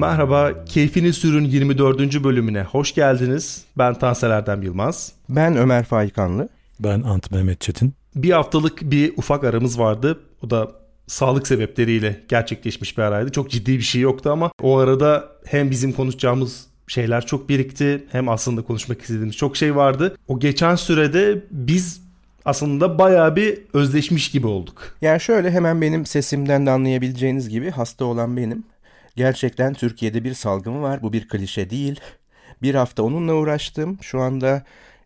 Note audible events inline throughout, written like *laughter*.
Merhaba, Keyfini Sürün 24. bölümüne hoş geldiniz. Ben Tansel Erdem Yılmaz. Ben Ömer Faikanlı. Ben Ant Mehmet Çetin. Bir haftalık bir ufak aramız vardı. O da sağlık sebepleriyle gerçekleşmiş bir araydı. Çok ciddi bir şey yoktu ama o arada hem bizim konuşacağımız şeyler çok birikti hem aslında konuşmak istediğimiz çok şey vardı. O geçen sürede biz aslında bayağı bir özleşmiş gibi olduk. Yani şöyle hemen benim sesimden de anlayabileceğiniz gibi hasta olan benim. Gerçekten Türkiye'de bir salgın var. Bu bir klişe değil. Bir hafta onunla uğraştım. Şu anda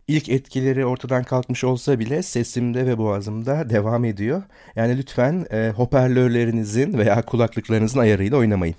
ilk etkileri ortadan kalkmış olsa bile sesimde ve boğazımda devam ediyor. Yani lütfen e, hoparlörlerinizin veya kulaklıklarınızın ayarıyla oynamayın.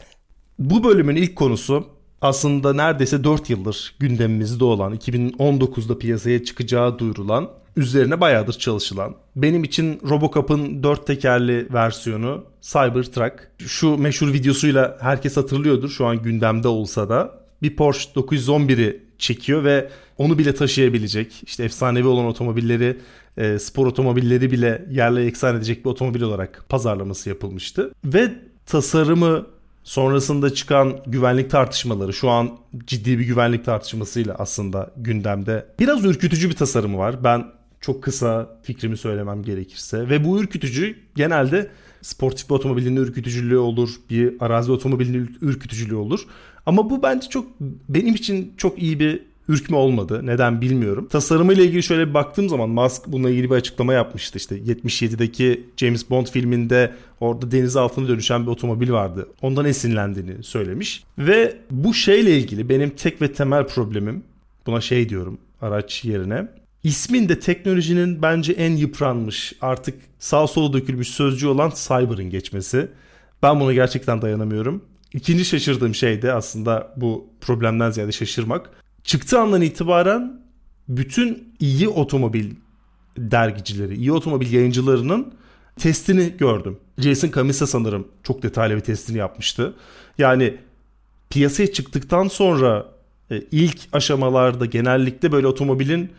Bu bölümün ilk konusu aslında neredeyse 4 yıldır gündemimizde olan 2019'da piyasaya çıkacağı duyurulan üzerine bayağıdır çalışılan. Benim için Robocop'un dört tekerli versiyonu Cybertruck. Şu meşhur videosuyla herkes hatırlıyordur şu an gündemde olsa da. Bir Porsche 911'i çekiyor ve onu bile taşıyabilecek işte efsanevi olan otomobilleri e, spor otomobilleri bile yerle eksan edecek bir otomobil olarak pazarlaması yapılmıştı. Ve tasarımı sonrasında çıkan güvenlik tartışmaları şu an ciddi bir güvenlik tartışmasıyla aslında gündemde. Biraz ürkütücü bir tasarımı var. Ben çok kısa fikrimi söylemem gerekirse. Ve bu ürkütücü genelde sportif bir otomobilin ürkütücülüğü olur. Bir arazi otomobilin ürkütücülüğü olur. Ama bu bence çok benim için çok iyi bir ürkme olmadı. Neden bilmiyorum. Tasarımıyla ilgili şöyle bir baktığım zaman Musk bununla ilgili bir açıklama yapmıştı. İşte 77'deki James Bond filminde orada deniz altına dönüşen bir otomobil vardı. Ondan esinlendiğini söylemiş. Ve bu şeyle ilgili benim tek ve temel problemim buna şey diyorum araç yerine İsmin de teknolojinin bence en yıpranmış, artık sağ sola dökülmüş sözcü olan Cyber'ın geçmesi. Ben buna gerçekten dayanamıyorum. İkinci şaşırdığım şey de aslında bu problemden ziyade şaşırmak. Çıktığı andan itibaren bütün iyi otomobil dergicileri, iyi otomobil yayıncılarının testini gördüm. Jason Camisa sanırım çok detaylı bir testini yapmıştı. Yani piyasaya çıktıktan sonra e, ilk aşamalarda genellikle böyle otomobilin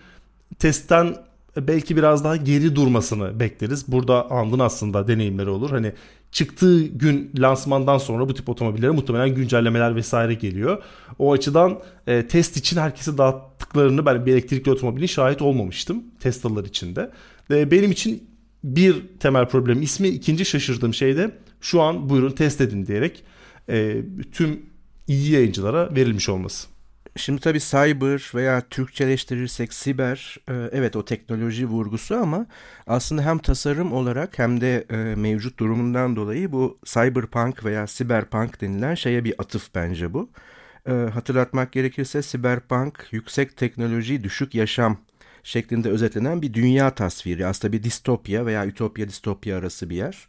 testten belki biraz daha geri durmasını bekleriz. Burada And'ın aslında deneyimleri olur. Hani çıktığı gün lansmandan sonra bu tip otomobillere muhtemelen güncellemeler vesaire geliyor. O açıdan e, test için herkese dağıttıklarını ben bir elektrikli otomobilin şahit olmamıştım Tesla'lar içinde. E, benim için bir temel problem ismi ikinci şaşırdığım şey de şu an buyurun test edin diyerek e, tüm iyi yayıncılara verilmiş olması. Şimdi tabii cyber veya Türkçeleştirirsek siber e, evet o teknoloji vurgusu ama aslında hem tasarım olarak hem de e, mevcut durumundan dolayı bu cyberpunk veya siberpunk denilen şeye bir atıf bence bu. E, hatırlatmak gerekirse siberpunk yüksek teknoloji düşük yaşam şeklinde özetlenen bir dünya tasviri. Aslında bir distopya veya ütopya distopya arası bir yer.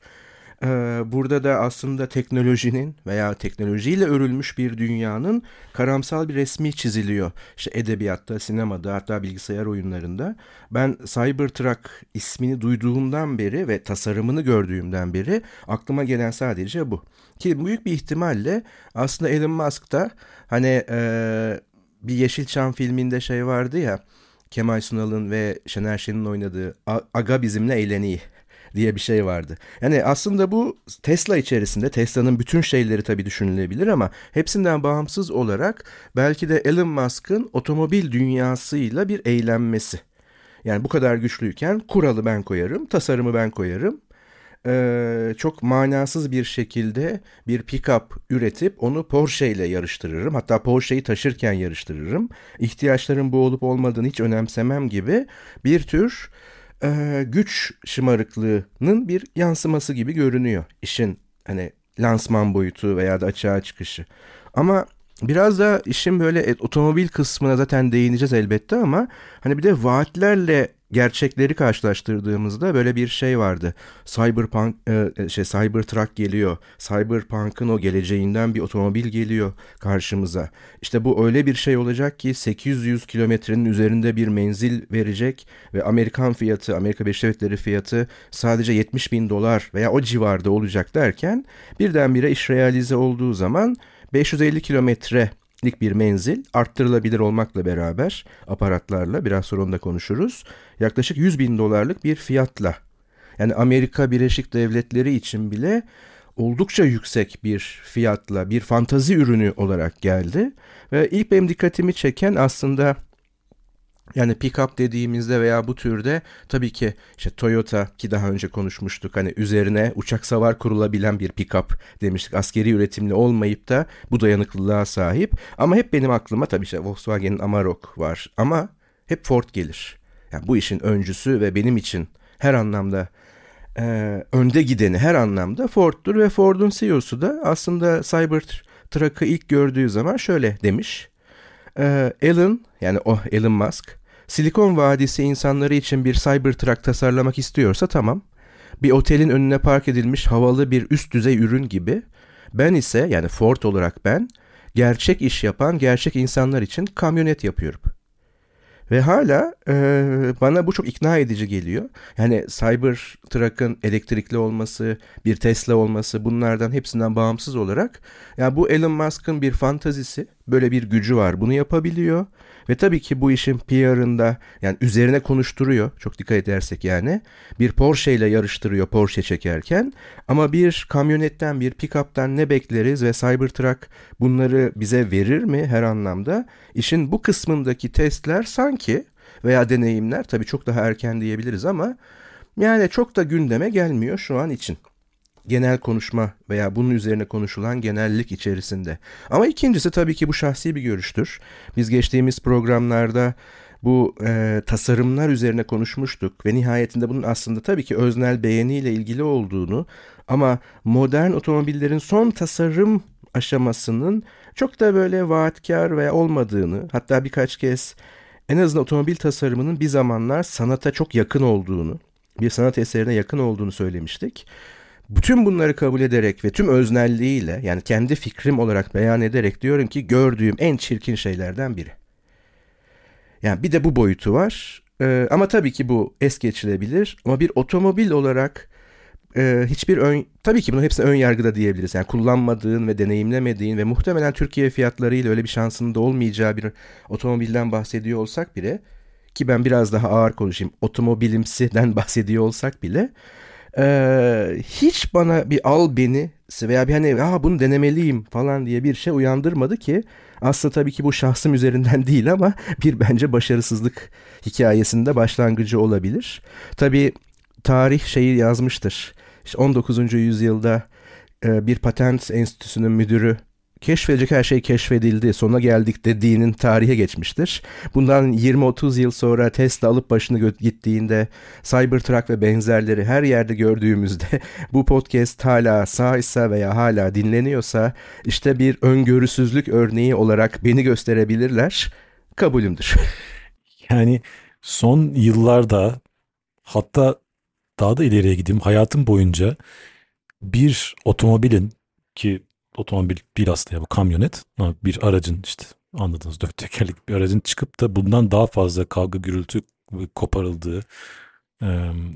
Ee, burada da aslında teknolojinin veya teknolojiyle örülmüş bir dünyanın karamsal bir resmi çiziliyor. İşte edebiyatta, sinemada hatta bilgisayar oyunlarında. Ben Cybertruck ismini duyduğumdan beri ve tasarımını gördüğümden beri aklıma gelen sadece bu. Ki büyük bir ihtimalle aslında Elon Musk da hani e, bir Yeşilçam filminde şey vardı ya Kemal Sunal'ın ve Şener Şen'in oynadığı Aga bizimle eğleniyi diye bir şey vardı. Yani aslında bu Tesla içerisinde Tesla'nın bütün şeyleri tabii düşünülebilir ama hepsinden bağımsız olarak belki de Elon Musk'ın otomobil dünyasıyla bir eğlenmesi. Yani bu kadar güçlüyken kuralı ben koyarım, tasarımı ben koyarım. Ee, çok manasız bir şekilde bir pick-up üretip onu Porsche ile yarıştırırım. Hatta Porsche'yi taşırken yarıştırırım. İhtiyaçların bu olup olmadığını hiç önemsemem gibi bir tür e, güç şımarıklığının bir yansıması gibi görünüyor işin hani lansman boyutu veya da açığa çıkışı. Ama biraz da işin böyle otomobil kısmına zaten değineceğiz elbette ama hani bir de vaatlerle gerçekleri karşılaştırdığımızda böyle bir şey vardı. Cyberpunk e, e, şey Cybertruck geliyor. Cyberpunk'ın o geleceğinden bir otomobil geliyor karşımıza. İşte bu öyle bir şey olacak ki 800 kilometrenin üzerinde bir menzil verecek ve Amerikan fiyatı, Amerika Birleşik Devletleri fiyatı sadece 70 bin dolar veya o civarda olacak derken birdenbire iş realize olduğu zaman 550 kilometre lik bir menzil arttırılabilir olmakla beraber aparatlarla biraz sonra onda konuşuruz. Yaklaşık 100 bin dolarlık bir fiyatla yani Amerika Birleşik Devletleri için bile oldukça yüksek bir fiyatla bir fantazi ürünü olarak geldi. Ve ilk benim dikkatimi çeken aslında yani pick-up dediğimizde veya bu türde tabii ki işte Toyota ki daha önce konuşmuştuk hani üzerine uçak savar kurulabilen bir pick-up demiştik. Askeri üretimli olmayıp da bu dayanıklılığa sahip. Ama hep benim aklıma tabii işte Volkswagen'in Amarok var ama hep Ford gelir. Yani bu işin öncüsü ve benim için her anlamda e, önde gideni her anlamda Ford'dur ve Ford'un CEO'su da aslında Cybertruck'ı ilk gördüğü zaman şöyle demiş. E, Elon yani o Elon Musk Silikon Vadisi insanları için bir Cybertruck tasarlamak istiyorsa tamam. Bir otelin önüne park edilmiş havalı bir üst düzey ürün gibi. Ben ise yani Ford olarak ben gerçek iş yapan gerçek insanlar için kamyonet yapıyorum. Ve hala e, bana bu çok ikna edici geliyor. Yani Cybertruck'ın elektrikli olması, bir Tesla olması bunlardan hepsinden bağımsız olarak ya yani bu Elon Musk'ın bir fantazisi, böyle bir gücü var. Bunu yapabiliyor ve tabii ki bu işin PR'ında yani üzerine konuşturuyor. Çok dikkat edersek yani. Bir Porsche ile yarıştırıyor Porsche çekerken. Ama bir kamyonetten, bir pick-up'tan ne bekleriz ve Cybertruck bunları bize verir mi her anlamda? İşin bu kısmındaki testler sanki veya deneyimler tabii çok daha erken diyebiliriz ama yani çok da gündeme gelmiyor şu an için genel konuşma veya bunun üzerine konuşulan genellik içerisinde. Ama ikincisi tabii ki bu şahsi bir görüştür. Biz geçtiğimiz programlarda bu e, tasarımlar üzerine konuşmuştuk ve nihayetinde bunun aslında tabii ki öznel beğeniyle ilgili olduğunu ama modern otomobillerin son tasarım aşamasının çok da böyle vaatkar veya olmadığını hatta birkaç kez en azından otomobil tasarımının bir zamanlar sanata çok yakın olduğunu, bir sanat eserine yakın olduğunu söylemiştik. Bütün bunları kabul ederek ve tüm öznelliğiyle yani kendi fikrim olarak beyan ederek diyorum ki gördüğüm en çirkin şeylerden biri. Yani bir de bu boyutu var. Ee, ama tabii ki bu es geçilebilir. Ama bir otomobil olarak e, hiçbir ön... Tabii ki bunu hepsine ön yargıda diyebiliriz. Yani kullanmadığın ve deneyimlemediğin ve muhtemelen Türkiye fiyatlarıyla öyle bir şansının da olmayacağı bir otomobilden bahsediyor olsak bile ki ben biraz daha ağır konuşayım otomobilimsiden *laughs* bahsediyor olsak bile ee, hiç bana bir al beni veya bir hani Aa, bunu denemeliyim falan diye bir şey uyandırmadı ki aslında tabii ki bu şahsım üzerinden *laughs* değil ama bir bence başarısızlık hikayesinde başlangıcı olabilir. Tabii tarih şeyi yazmıştır. İşte 19. yüzyılda bir patent enstitüsünün müdürü keşfedecek her şey keşfedildi, sona geldik dediğinin tarihe geçmiştir. Bundan 20-30 yıl sonra Tesla alıp başını gittiğinde Cybertruck ve benzerleri her yerde gördüğümüzde *laughs* bu podcast hala sağ veya hala dinleniyorsa işte bir öngörüsüzlük örneği olarak beni gösterebilirler. Kabulümdür. *laughs* Yani son yıllarda hatta daha da ileriye gideyim hayatım boyunca bir otomobilin ki otomobil değil aslında bu kamyonet bir aracın işte anladığınız dört *laughs* tekerlek bir aracın çıkıp da bundan daha fazla kavga gürültü koparıldığı e,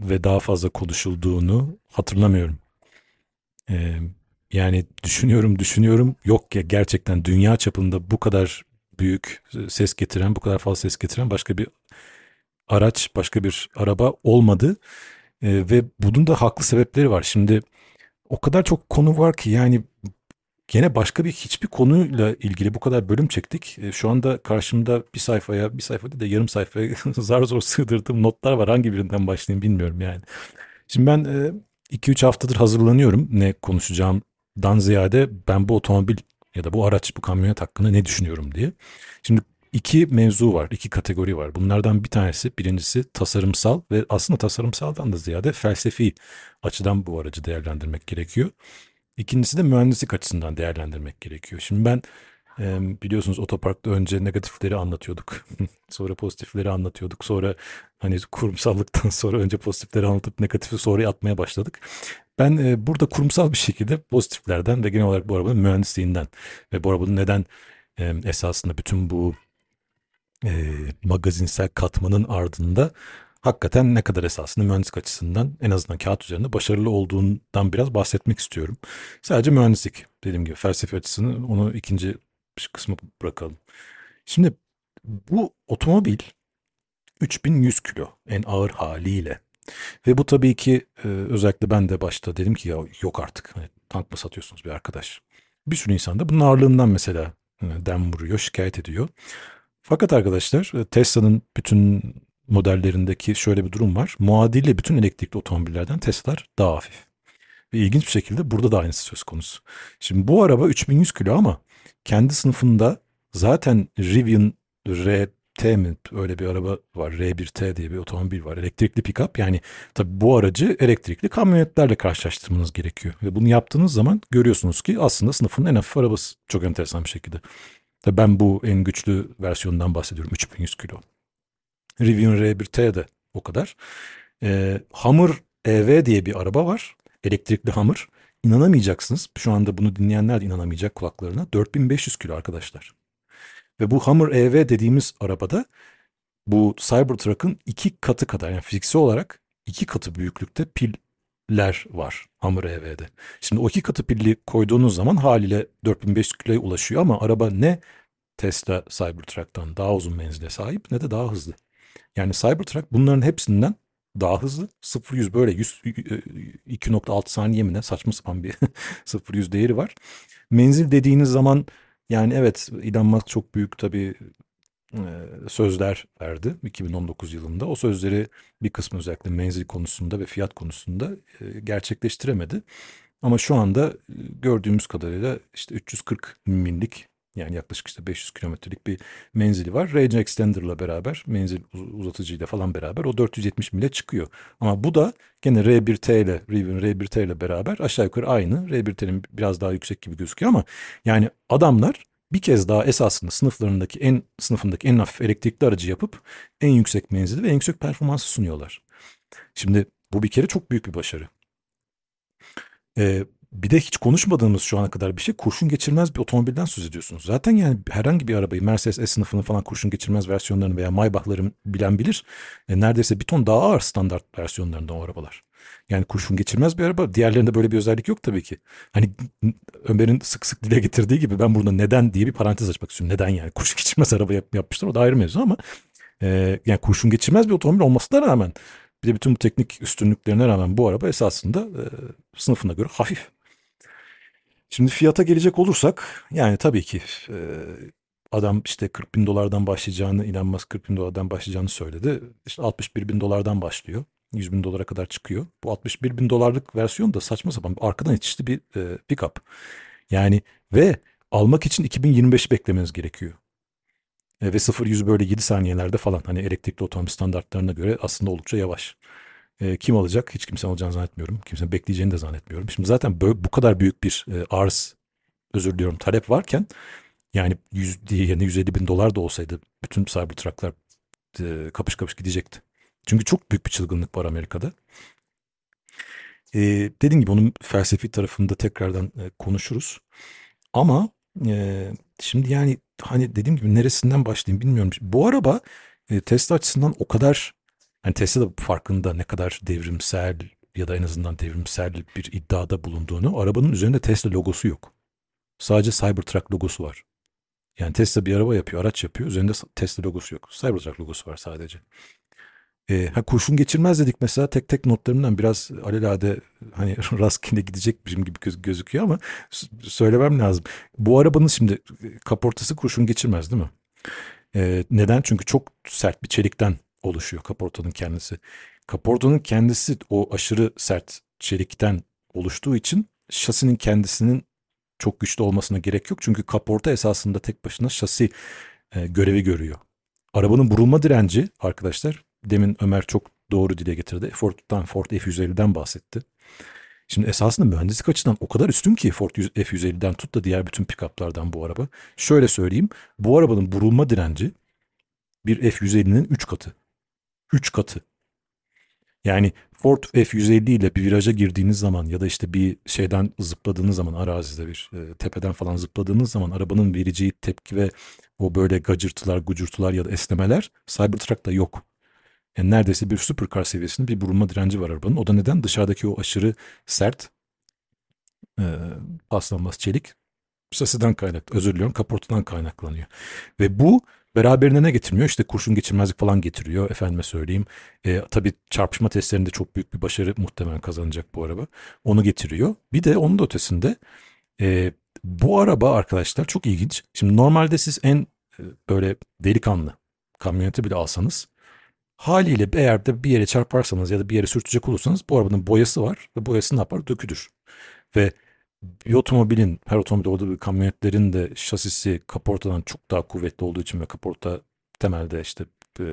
ve daha fazla konuşulduğunu hatırlamıyorum. E, yani düşünüyorum düşünüyorum yok ya gerçekten dünya çapında bu kadar büyük ses getiren bu kadar fazla ses getiren başka bir araç başka bir araba olmadı e, ve bunun da haklı sebepleri var. Şimdi o kadar çok konu var ki yani Gene başka bir hiçbir konuyla ilgili bu kadar bölüm çektik. E, şu anda karşımda bir sayfaya, bir sayfa değil de yarım sayfaya *laughs* zar zor sığdırdığım notlar var. Hangi birinden başlayayım bilmiyorum yani. Şimdi ben 2-3 e, haftadır hazırlanıyorum ne konuşacağımdan ziyade ben bu otomobil ya da bu araç, bu kamyonet hakkında ne düşünüyorum diye. Şimdi iki mevzu var, iki kategori var. Bunlardan bir tanesi, birincisi tasarımsal ve aslında tasarımsaldan da ziyade felsefi açıdan bu aracı değerlendirmek gerekiyor. İkincisi de mühendislik açısından değerlendirmek gerekiyor. Şimdi ben biliyorsunuz otoparkta önce negatifleri anlatıyorduk. *laughs* sonra pozitifleri anlatıyorduk. Sonra hani kurumsallıktan *laughs* sonra önce pozitifleri anlatıp negatifi sonra atmaya başladık. Ben e, burada kurumsal bir şekilde pozitiflerden ve genel olarak bu arabanın mühendisliğinden ve bu arabanın neden esasında bütün bu e, magazinsel katmanın ardında hakikaten ne kadar esasında mühendislik açısından en azından kağıt üzerinde başarılı olduğundan biraz bahsetmek istiyorum. Sadece mühendislik dediğim gibi felsefe açısını onu ikinci kısmı bırakalım. Şimdi bu otomobil 3100 kilo en ağır haliyle ve bu tabii ki e, özellikle ben de başta dedim ki ya yok artık hani tank mı satıyorsunuz bir arkadaş? Bir sürü insan da bunun ağırlığından mesela e, dem vuruyor, şikayet ediyor. Fakat arkadaşlar e, Tesla'nın bütün modellerindeki şöyle bir durum var. Muadille bütün elektrikli otomobillerden Tesla'lar daha hafif. Ve ilginç bir şekilde burada da aynısı söz konusu. Şimdi bu araba 3100 kilo ama kendi sınıfında zaten Rivian RT mi öyle bir araba var. R1T diye bir otomobil var. Elektrikli pick-up. Yani tabii bu aracı elektrikli kamyonetlerle karşılaştırmanız gerekiyor. Ve bunu yaptığınız zaman görüyorsunuz ki aslında sınıfın en hafif arabası. Çok enteresan bir şekilde. Tabii ben bu en güçlü versiyonundan bahsediyorum. 3100 kilo. Rivian R1T de o kadar. Ee, Hummer EV diye bir araba var. Elektrikli Hummer. İnanamayacaksınız. Şu anda bunu dinleyenler de inanamayacak kulaklarına. 4500 kilo arkadaşlar. Ve bu Hummer EV dediğimiz arabada bu Cybertruck'ın iki katı kadar yani fiziksel olarak iki katı büyüklükte piller var Hummer EV'de. Şimdi o iki katı pilli koyduğunuz zaman haliyle 4500 kiloya ulaşıyor ama araba ne Tesla Cybertruck'tan daha uzun menzile sahip ne de daha hızlı. Yani Cybertruck bunların hepsinden daha hızlı. 0-100 böyle 100 2.6 saniye mi ne saçma sapan bir *laughs* 0-100 değeri var. Menzil dediğiniz zaman yani evet Elon Musk çok büyük tabii sözler verdi 2019 yılında. O sözleri bir kısmı özellikle menzil konusunda ve fiyat konusunda gerçekleştiremedi. Ama şu anda gördüğümüz kadarıyla işte 340 millik yani yaklaşık işte 500 kilometrelik bir menzili var. Range Extender'la beraber, menzil uzatıcıyla falan beraber o 470 mile çıkıyor. Ama bu da gene R1T ile, Rivian R1T ile beraber aşağı yukarı aynı. R1T'nin biraz daha yüksek gibi gözüküyor ama yani adamlar bir kez daha esasında sınıflarındaki en sınıfındaki en hafif elektrikli aracı yapıp en yüksek menzili ve en yüksek performansı sunuyorlar. Şimdi bu bir kere çok büyük bir başarı. Ee, bir de hiç konuşmadığımız şu ana kadar bir şey kurşun geçirmez bir otomobilden söz ediyorsunuz. Zaten yani herhangi bir arabayı Mercedes S sınıfını falan kurşun geçirmez versiyonlarını veya Maybach'ların bilen bilir. E, neredeyse bir ton daha ağır standart versiyonlarından o arabalar. Yani kurşun geçirmez bir araba. Diğerlerinde böyle bir özellik yok tabii ki. Hani Ömer'in sık sık dile getirdiği gibi ben burada neden diye bir parantez açmak istiyorum. Neden yani *laughs* kurşun geçirmez araba yap, yapmışlar o da ayrı mevzu ama e, yani kurşun geçirmez bir otomobil olmasına rağmen bir de bütün bu teknik üstünlüklerine rağmen bu araba esasında e, sınıfına göre hafif. Şimdi fiyata gelecek olursak yani tabii ki e, adam işte 40 bin dolardan başlayacağını Elon Musk 40 bin dolardan başlayacağını söyledi. İşte 61 bin dolardan başlıyor. 100 bin dolara kadar çıkıyor. Bu 61 bin dolarlık versiyon da saçma sapan arkadan yetişti bir e, pick-up. Yani ve almak için 2025 beklemeniz gerekiyor. E, ve 0-100 böyle 7 saniyelerde falan hani elektrikli otomobil standartlarına göre aslında oldukça yavaş. E, kim alacak? Hiç kimse alacağını zannetmiyorum. Kimsenin bekleyeceğini de zannetmiyorum. Şimdi zaten böyle, bu kadar büyük bir e, arz, özür diliyorum talep varken yani 100 yani 150 bin dolar da olsaydı bütün Cybertruck'lar e, kapış kapış gidecekti. Çünkü çok büyük bir çılgınlık var Amerika'da. E, dediğim gibi onun felsefi tarafında tekrardan e, konuşuruz. Ama e, şimdi yani hani dediğim gibi neresinden başlayayım bilmiyorum. Bu araba e, Tesla açısından o kadar Hani Tesla da farkında ne kadar devrimsel ya da en azından devrimsel bir iddiada bulunduğunu. Arabanın üzerinde Tesla logosu yok. Sadece Cybertruck logosu var. Yani Tesla bir araba yapıyor, araç yapıyor. Üzerinde Tesla logosu yok. Cybertruck logosu var sadece. E, ha kurşun geçirmez dedik mesela tek tek notlarımdan biraz alelade hani *laughs* rastgele gidecekmişim gibi göz, gözüküyor ama söylemem lazım. Bu arabanın şimdi kaportası kurşun geçirmez değil mi? E, neden? Çünkü çok sert bir çelikten oluşuyor kaportanın kendisi. Kaportanın kendisi o aşırı sert çelikten oluştuğu için şasinin kendisinin çok güçlü olmasına gerek yok. Çünkü kaporta esasında tek başına şasi e, görevi görüyor. Arabanın burulma direnci arkadaşlar demin Ömer çok doğru dile getirdi. Ford'dan Ford F-150'den bahsetti. Şimdi esasında mühendislik açıdan o kadar üstün ki Ford F-150'den tut da diğer bütün pick-up'lardan bu araba. Şöyle söyleyeyim. Bu arabanın burulma direnci bir F-150'nin 3 katı. 3 katı. Yani Ford F-150 ile bir viraja girdiğiniz zaman ya da işte bir şeyden zıpladığınız zaman arazide bir e, tepeden falan zıpladığınız zaman arabanın vereceği tepki ve o böyle gacırtılar, gucurtular ya da esnemeler Cybertruck'ta yok. Yani neredeyse bir supercar seviyesinde bir burulma direnci var arabanın. O da neden? Dışarıdaki o aşırı sert e, paslanmaz çelik şasiden kaynaklı, özür diliyorum kaportadan kaynaklanıyor. Ve bu Beraberinde ne getirmiyor? İşte kurşun geçirmezlik falan getiriyor efendime söyleyeyim. E, tabii çarpışma testlerinde çok büyük bir başarı muhtemelen kazanacak bu araba. Onu getiriyor. Bir de onun da ötesinde e, bu araba arkadaşlar çok ilginç. Şimdi normalde siz en e, böyle delikanlı kamyoneti bile alsanız haliyle eğer de bir yere çarparsanız ya da bir yere sürtecek olursanız bu arabanın boyası var ve boyası ne yapar? Dökülür. Ve bir otomobilin, her otomobil olduğu bir kamyonetlerin de şasisi kaportadan çok daha kuvvetli olduğu için ve kaporta temelde işte e,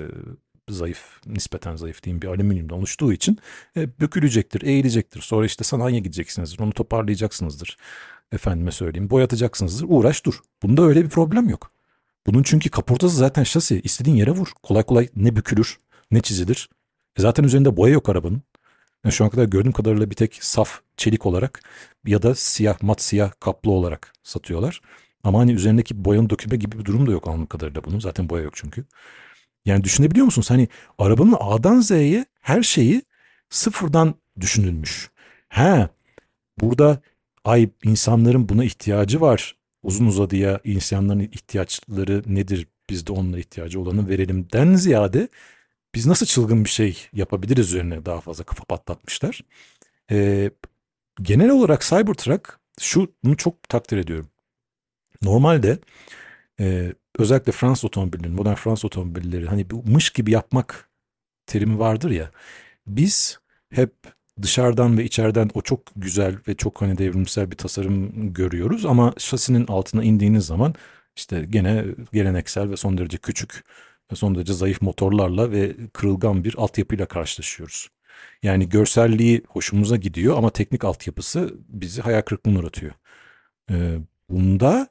zayıf, nispeten zayıf diyeyim bir alüminyumdan oluştuğu için e, bükülecektir, eğilecektir. Sonra işte sanayiye gideceksinizdir, onu toparlayacaksınızdır. Efendime söyleyeyim, boyatacaksınızdır. Uğraş dur. Bunda öyle bir problem yok. Bunun çünkü kaportası zaten şasi. istediğin yere vur. Kolay kolay ne bükülür, ne çizilir. E zaten üzerinde boya yok arabanın. Yani şu an kadar gördüğüm kadarıyla bir tek saf çelik olarak ya da siyah mat siyah kaplı olarak satıyorlar. Ama hani üzerindeki boyanın dökülme gibi bir durum da yok anladığım kadarıyla bunun. Zaten boya yok çünkü. Yani düşünebiliyor musunuz? Hani arabanın A'dan Z'ye her şeyi sıfırdan düşünülmüş. He, burada ay insanların buna ihtiyacı var. Uzun uzadıya insanların ihtiyaçları nedir? Biz de onlara ihtiyacı olanı verelimden ziyade biz nasıl çılgın bir şey yapabiliriz üzerine daha fazla kafa patlatmışlar. Ee, genel olarak Cybertruck şu bunu çok takdir ediyorum. Normalde e, özellikle Fransız otomobilleri, modern Fransız otomobilleri hani bu mış gibi yapmak terimi vardır ya. Biz hep dışarıdan ve içeriden o çok güzel ve çok hani devrimsel bir tasarım görüyoruz ama şasinin altına indiğiniz zaman işte gene geleneksel ve son derece küçük son derece zayıf motorlarla ve kırılgan bir altyapıyla karşılaşıyoruz. Yani görselliği hoşumuza gidiyor ama teknik altyapısı bizi hayal kırıklığına uğratıyor. Ee, bunda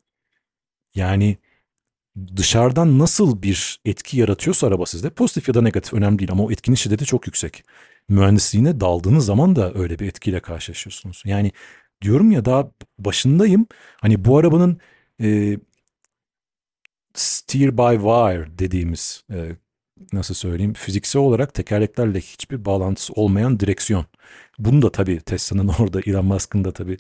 yani dışarıdan nasıl bir etki yaratıyorsa araba sizde pozitif ya da negatif önemli değil ama o etkinin şiddeti çok yüksek. Mühendisliğine daldığınız zaman da öyle bir etkiyle karşılaşıyorsunuz. Yani diyorum ya daha başındayım. Hani bu arabanın e, steer by wire dediğimiz e, nasıl söyleyeyim fiziksel olarak tekerleklerle hiçbir bağlantısı olmayan direksiyon. Bunu da tabii Tesla'nın *laughs* orada Elon Musk'ın da tabii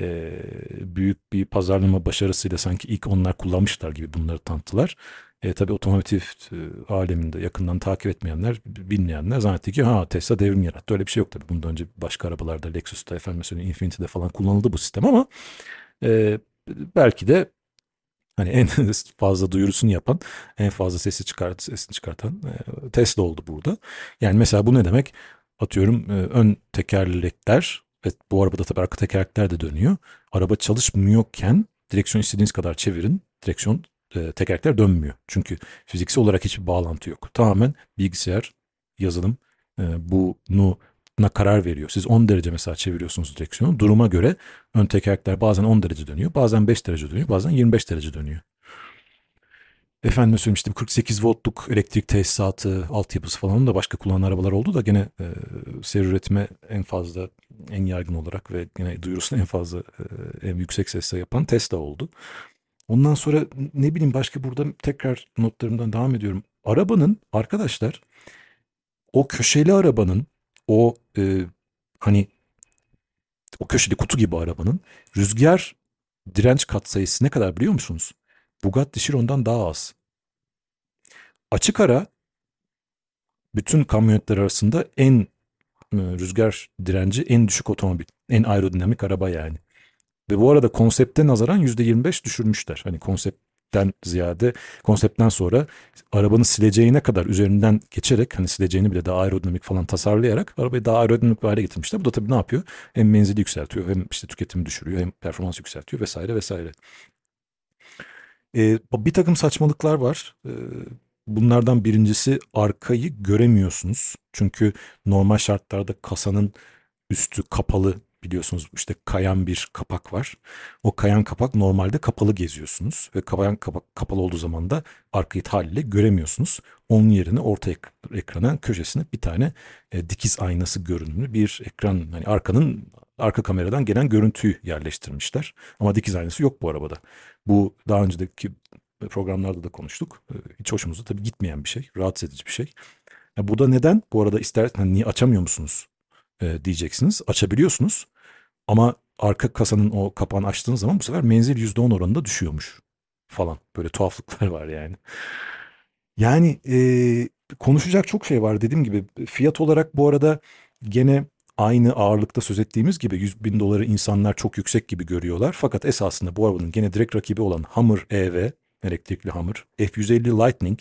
e, büyük bir pazarlama başarısıyla sanki ilk onlar kullanmışlar gibi bunları tanıttılar. E, tabii otomotiv e, aleminde yakından takip etmeyenler, bilmeyenler zannetti ki ha Tesla devrim yarattı. Öyle bir şey yok tabii. Bundan önce başka arabalarda Lexus'ta, efendim mesela Infinity'de falan kullanıldı bu sistem ama e, belki de Hani en *laughs* fazla duyurusunu yapan, en fazla sesi çıkart, sesini çıkartan e, Tesla oldu burada. Yani mesela bu ne demek? Atıyorum e, ön tekerlekler ve bu arabada tabii arka tekerlekler de dönüyor. Araba çalışmıyorken direksiyon istediğiniz kadar çevirin. Direksiyon e, tekerlekler dönmüyor. Çünkü fiziksel olarak hiçbir bağlantı yok. Tamamen bilgisayar, yazılım bunu na karar veriyor. Siz 10 derece mesela çeviriyorsunuz direksiyonu. Duruma göre ön tekerlekler bazen 10 derece dönüyor, bazen 5 derece dönüyor, bazen 25 derece dönüyor. Efendim söylemiştim 48 voltluk elektrik tesisatı, altyapısı falan da başka kullanan arabalar oldu da gene e, seri üretime en fazla, en yaygın olarak ve gene duyurusunu en fazla, e, en yüksek sesle yapan Tesla oldu. Ondan sonra ne bileyim başka burada tekrar notlarımdan devam ediyorum. Arabanın arkadaşlar o köşeli arabanın o e, hani o köşede kutu gibi arabanın rüzgar direnç katsayısı ne kadar biliyor musunuz? Bugatti Chiron'dan daha az. Açık ara bütün kamyonetler arasında en e, rüzgar direnci en düşük otomobil. En aerodinamik araba yani. Ve bu arada konsepte nazaran %25 düşürmüşler. Hani konsept konseptten ziyade konseptten sonra arabanın sileceğine kadar üzerinden geçerek hani sileceğini bile daha aerodinamik falan tasarlayarak arabayı daha aerodinamik bir hale getirmişler. Bu da tabii ne yapıyor? Hem menzili yükseltiyor hem işte tüketimi düşürüyor hem performans yükseltiyor vesaire vesaire. Ee, bir takım saçmalıklar var. Ee, bunlardan birincisi arkayı göremiyorsunuz. Çünkü normal şartlarda kasanın üstü kapalı biliyorsunuz işte kayan bir kapak var. O kayan kapak normalde kapalı geziyorsunuz ve kayan kapak kapalı olduğu zaman da arkayı haliyle göremiyorsunuz. Onun yerine orta ek ekrana köşesine bir tane e, dikiz aynası görünümlü bir ekran hani arkanın arka kameradan gelen görüntüyü yerleştirmişler. Ama dikiz aynası yok bu arabada. Bu daha önceki programlarda da konuştuk. E, hiç hoşumuza tabii gitmeyen bir şey, rahatsız edici bir şey. Ya bu da neden? Bu arada ister hani niye açamıyor musunuz e, diyeceksiniz. Açabiliyorsunuz ama arka kasanın o kapağını açtığınız zaman bu sefer menzil %10 oranında düşüyormuş falan. Böyle tuhaflıklar *laughs* var yani. Yani e, konuşacak çok şey var dediğim gibi. Fiyat olarak bu arada gene aynı ağırlıkta söz ettiğimiz gibi 100 bin doları insanlar çok yüksek gibi görüyorlar. Fakat esasında bu arabanın gene direkt rakibi olan Hummer EV, elektrikli Hummer, F-150 Lightning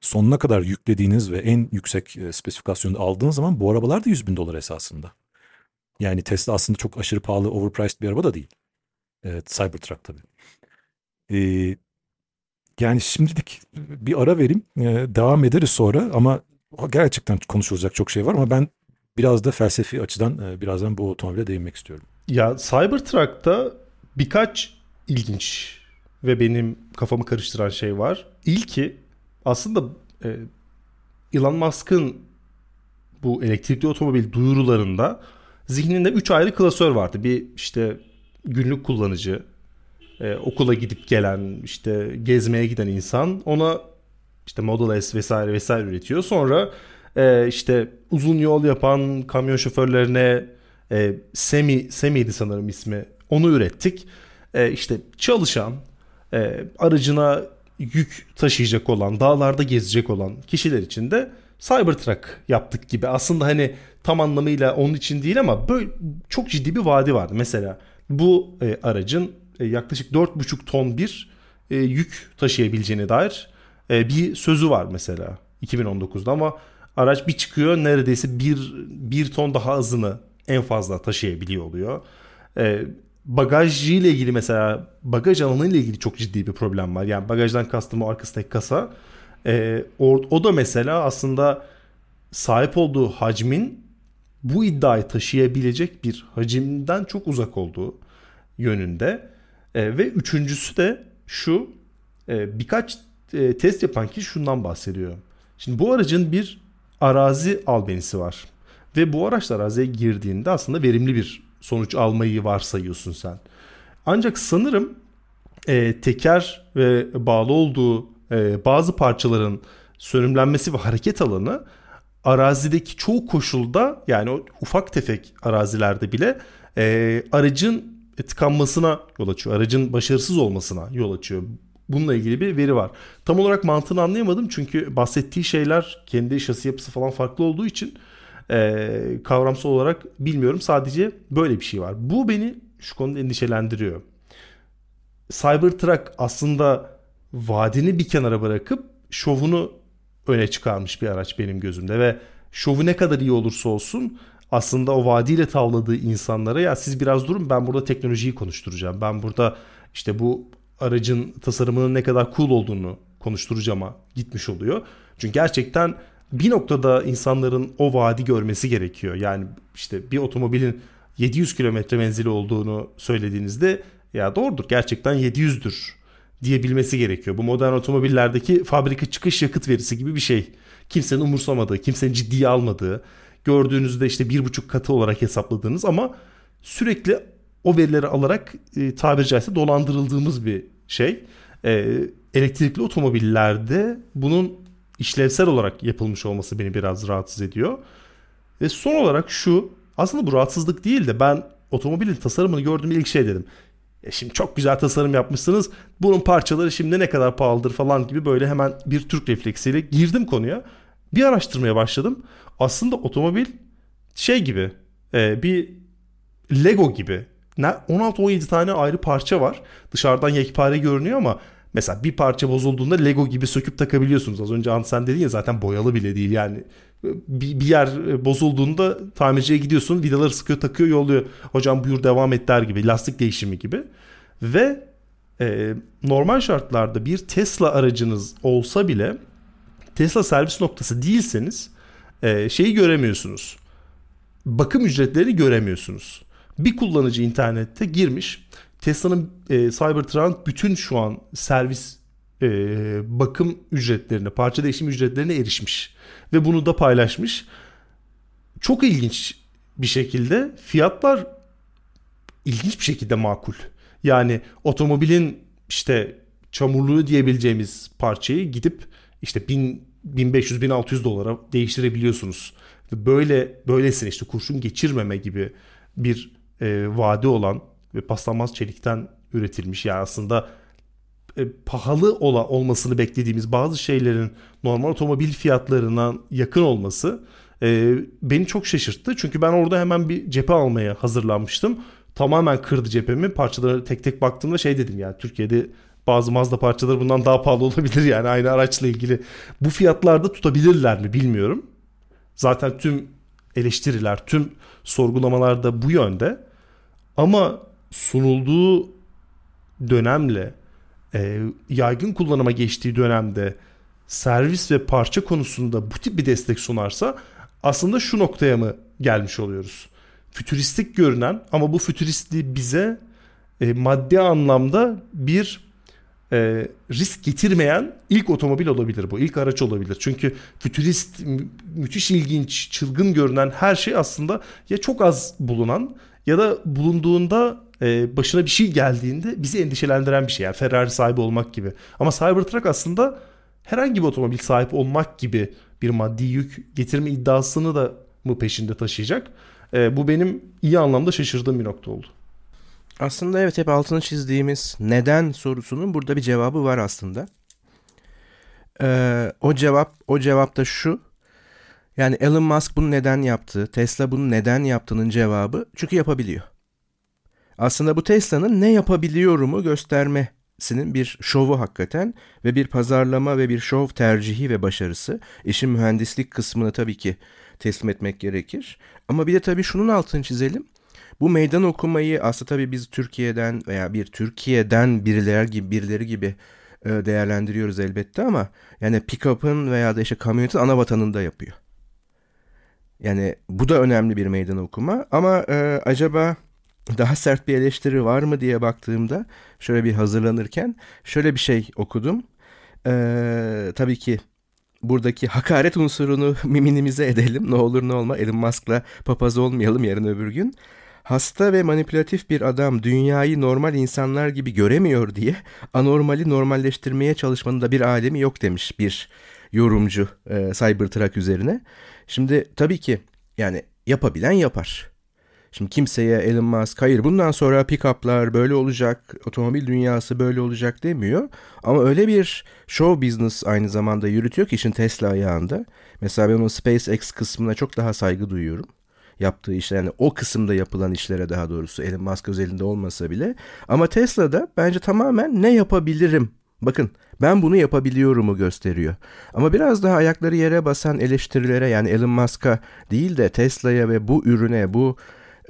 sonuna kadar yüklediğiniz ve en yüksek e, spesifikasyonu aldığınız zaman bu arabalar da 100 bin dolar esasında. Yani Tesla aslında çok aşırı pahalı, overpriced bir araba da değil. Evet, Cybertruck tabii. Ee, yani şimdilik bir ara vereyim. Ee, devam ederiz sonra ama gerçekten konuşulacak çok şey var ama ben biraz da felsefi açıdan e, birazdan bu otomobile değinmek istiyorum. Ya Cybertruck'ta birkaç ilginç ve benim kafamı karıştıran şey var. İlki aslında e, Elon Musk'ın bu elektrikli otomobil duyurularında zihninde 3 ayrı klasör vardı. Bir işte günlük kullanıcı, e, okula gidip gelen, işte gezmeye giden insan ona işte Model S vesaire vesaire üretiyor. Sonra e, işte uzun yol yapan kamyon şoförlerine e, Semi Semi'ydi sanırım ismi. Onu ürettik. E, işte çalışan, e, aracına yük taşıyacak olan, dağlarda gezecek olan kişiler için de Cybertruck yaptık gibi. Aslında hani tam anlamıyla onun için değil ama böyle çok ciddi bir vaadi vardı. Mesela bu e, aracın e, yaklaşık 4,5 ton bir e, yük taşıyabileceğine dair e, bir sözü var mesela 2019'da ama araç bir çıkıyor neredeyse bir, bir ton daha azını en fazla taşıyabiliyor oluyor. E, bagajı ile ilgili mesela bagaj alanı ile ilgili çok ciddi bir problem var. Yani bagajdan kastım o arkasındaki kasa. E, o, o da mesela aslında sahip olduğu hacmin bu iddiayı taşıyabilecek bir hacimden çok uzak olduğu yönünde. E, ve üçüncüsü de şu e, birkaç e, test yapan kişi şundan bahsediyor. Şimdi bu aracın bir arazi albenisi var. Ve bu araçla araziye girdiğinde aslında verimli bir sonuç almayı varsayıyorsun sen. Ancak sanırım e, teker ve bağlı olduğu e, bazı parçaların sönümlenmesi ve hareket alanı arazideki çoğu koşulda yani o ufak tefek arazilerde bile e, aracın tıkanmasına yol açıyor. Aracın başarısız olmasına yol açıyor. Bununla ilgili bir veri var. Tam olarak mantığını anlayamadım çünkü bahsettiği şeyler kendi şasi yapısı falan farklı olduğu için e, kavramsal olarak bilmiyorum. Sadece böyle bir şey var. Bu beni şu konuda endişelendiriyor. Cybertruck aslında vadini bir kenara bırakıp şovunu öne çıkarmış bir araç benim gözümde ve şovu ne kadar iyi olursa olsun aslında o vadiyle tavladığı insanlara ya siz biraz durun ben burada teknolojiyi konuşturacağım. Ben burada işte bu aracın tasarımının ne kadar cool olduğunu konuşturacağıma gitmiş oluyor. Çünkü gerçekten bir noktada insanların o vadi görmesi gerekiyor. Yani işte bir otomobilin 700 kilometre menzili olduğunu söylediğinizde ya doğrudur gerçekten 700'dür diyebilmesi gerekiyor. Bu modern otomobillerdeki fabrika çıkış yakıt verisi gibi bir şey. Kimsenin umursamadığı, kimsenin ciddiye almadığı, gördüğünüzde işte bir buçuk katı olarak hesapladığınız ama sürekli o verileri alarak e, tabiri caizse dolandırıldığımız bir şey. E, elektrikli otomobillerde bunun işlevsel olarak yapılmış olması beni biraz rahatsız ediyor. Ve son olarak şu aslında bu rahatsızlık değil de ben otomobilin tasarımını gördüğüm ilk şey dedim. Ya şimdi çok güzel tasarım yapmışsınız. Bunun parçaları şimdi ne kadar pahalıdır falan gibi böyle hemen bir Türk refleksiyle girdim konuya. Bir araştırmaya başladım. Aslında otomobil şey gibi e, bir Lego gibi 16-17 tane ayrı parça var. Dışarıdan yekpare görünüyor ama mesela bir parça bozulduğunda Lego gibi söküp takabiliyorsunuz. Az önce sen dedin ya zaten boyalı bile değil yani. Bir, bir yer bozulduğunda tamirciye gidiyorsun vidaları sıkıyor takıyor yolluyor. Hocam buyur devam et der gibi lastik değişimi gibi. Ve e, normal şartlarda bir Tesla aracınız olsa bile Tesla servis noktası değilseniz e, şeyi göremiyorsunuz. Bakım ücretlerini göremiyorsunuz. Bir kullanıcı internette girmiş. Tesla'nın e, Cybertruck bütün şu an servis e, bakım ücretlerine, parça değişim ücretlerine erişmiş. Ve bunu da paylaşmış. Çok ilginç bir şekilde fiyatlar ilginç bir şekilde makul. Yani otomobilin işte çamurluğu diyebileceğimiz parçayı gidip işte 1500-1600 dolara değiştirebiliyorsunuz. Böyle böylesine işte kurşun geçirmeme gibi bir e, vade olan ve paslanmaz çelikten üretilmiş yani aslında e, pahalı ola, olmasını beklediğimiz bazı şeylerin normal otomobil fiyatlarına yakın olması e, beni çok şaşırttı. Çünkü ben orada hemen bir cephe almaya hazırlanmıştım. Tamamen kırdı cephemi. Parçalara tek tek baktığımda şey dedim yani Türkiye'de bazı Mazda parçaları bundan daha pahalı olabilir *laughs* yani aynı araçla ilgili. Bu fiyatlarda tutabilirler mi bilmiyorum. Zaten tüm eleştiriler, tüm sorgulamalar da bu yönde. Ama sunulduğu dönemle e, yaygın kullanıma geçtiği dönemde servis ve parça konusunda bu tip bir destek sunarsa aslında şu noktaya mı gelmiş oluyoruz? Fütüristik görünen ama bu fütüristliği bize e, maddi anlamda bir e, risk getirmeyen ilk otomobil olabilir bu. ilk araç olabilir. Çünkü fütürist, mü- müthiş ilginç, çılgın görünen her şey aslında ya çok az bulunan ya da bulunduğunda e, başına bir şey geldiğinde bizi endişelendiren bir şey. Yani Ferrari sahibi olmak gibi. Ama Cybertruck aslında herhangi bir otomobil sahip olmak gibi bir maddi yük getirme iddiasını da mı peşinde taşıyacak? E, bu benim iyi anlamda şaşırdığım bir nokta oldu. Aslında evet hep altını çizdiğimiz neden sorusunun burada bir cevabı var aslında. Ee, o cevap o cevap da şu. Yani Elon Musk bunu neden yaptı? Tesla bunu neden yaptığının cevabı çünkü yapabiliyor. Aslında bu Tesla'nın ne yapabiliyorumu göstermesinin bir şovu hakikaten ve bir pazarlama ve bir şov tercihi ve başarısı. İşin mühendislik kısmını tabii ki teslim etmek gerekir. Ama bir de tabii şunun altını çizelim. Bu meydan okumayı aslında tabii biz Türkiye'den veya bir Türkiye'den birileri gibi birileri gibi e, değerlendiriyoruz elbette ama yani pick-up'ın veya da işte kamyonetin ana vatanında yapıyor. Yani bu da önemli bir meydan okuma ama e, acaba daha sert bir eleştiri var mı diye baktığımda şöyle bir hazırlanırken şöyle bir şey okudum. E, tabii ki buradaki hakaret unsurunu *laughs* minimize edelim. Ne olur ne olma Elon Musk'la papaz olmayalım yarın öbür gün. Hasta ve manipülatif bir adam dünyayı normal insanlar gibi göremiyor diye anormali normalleştirmeye çalışmanın da bir alemi yok demiş bir yorumcu e, Cybertruck üzerine. Şimdi tabii ki yani yapabilen yapar. Şimdi kimseye Elon Musk hayır bundan sonra pick-up'lar böyle olacak, otomobil dünyası böyle olacak demiyor. Ama öyle bir show business aynı zamanda yürütüyor ki işin Tesla ayağında. Mesela ben onun SpaceX kısmına çok daha saygı duyuyorum. Yaptığı işler yani o kısımda yapılan işlere daha doğrusu Elon Musk özelinde olmasa bile. Ama Tesla'da bence tamamen ne yapabilirim Bakın ben bunu yapabiliyorumu gösteriyor. Ama biraz daha ayakları yere basan eleştirilere yani Elon Musk'a değil de Tesla'ya ve bu ürüne, bu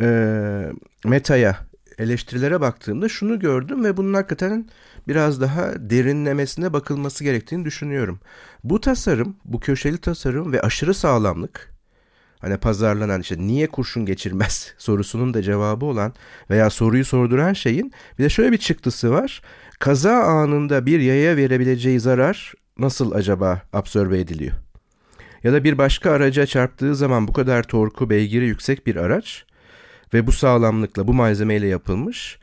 e, Meta'ya eleştirilere baktığımda şunu gördüm ve bunun hakikaten biraz daha derinlemesine bakılması gerektiğini düşünüyorum. Bu tasarım, bu köşeli tasarım ve aşırı sağlamlık hani pazarlanan işte niye kurşun geçirmez *laughs* sorusunun da cevabı olan veya soruyu sorduran şeyin bir de şöyle bir çıktısı var. Kaza anında bir yaya verebileceği zarar nasıl acaba absorbe ediliyor? Ya da bir başka araca çarptığı zaman bu kadar torku beygiri yüksek bir araç ve bu sağlamlıkla bu malzemeyle yapılmış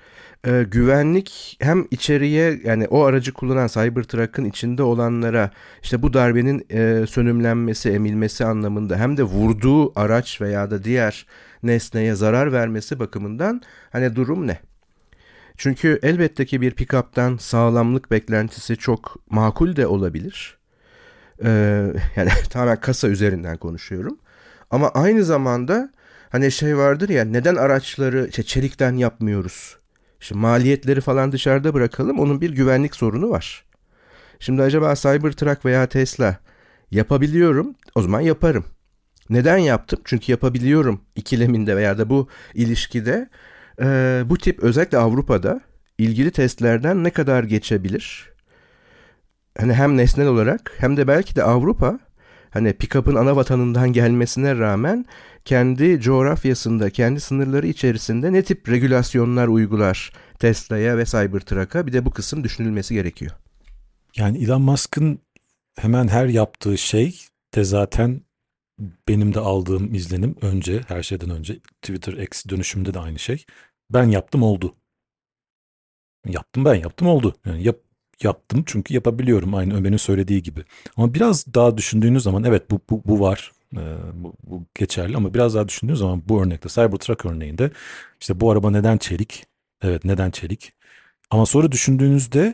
e, güvenlik hem içeriye yani o aracı kullanan Cybertruck'ın içinde olanlara işte bu darbenin e, sönümlenmesi, emilmesi anlamında hem de vurduğu araç veya da diğer nesneye zarar vermesi bakımından hani durum ne? Çünkü elbette ki bir pick-up'tan sağlamlık beklentisi çok makul de olabilir. Ee, *laughs* yani tamamen kasa üzerinden konuşuyorum. Ama aynı zamanda hani şey vardır ya neden araçları işte çelikten yapmıyoruz? Şimdi maliyetleri falan dışarıda bırakalım. Onun bir güvenlik sorunu var. Şimdi acaba Cybertruck veya Tesla yapabiliyorum. O zaman yaparım. Neden yaptım? Çünkü yapabiliyorum ikileminde veya da bu ilişkide e, bu tip özellikle Avrupa'da ilgili testlerden ne kadar geçebilir? Hani hem nesnel olarak hem de belki de Avrupa hani pick-up'ın ana vatanından gelmesine rağmen kendi coğrafyasında, kendi sınırları içerisinde ne tip regülasyonlar uygular Tesla'ya ve Cybertruck'a bir de bu kısım düşünülmesi gerekiyor. Yani Elon Musk'ın hemen her yaptığı şey de zaten benim de aldığım izlenim önce her şeyden önce Twitter X dönüşümde de aynı şey. Ben yaptım oldu. Yaptım ben yaptım oldu. Yani yap, yaptım çünkü yapabiliyorum aynı Ömer'in söylediği gibi. Ama biraz daha düşündüğünüz zaman evet bu, bu, bu var. Ee, bu, bu geçerli ama biraz daha düşündüğünüz zaman bu örnekte Cybertruck örneğinde işte bu araba neden çelik? Evet neden çelik? Ama sonra düşündüğünüzde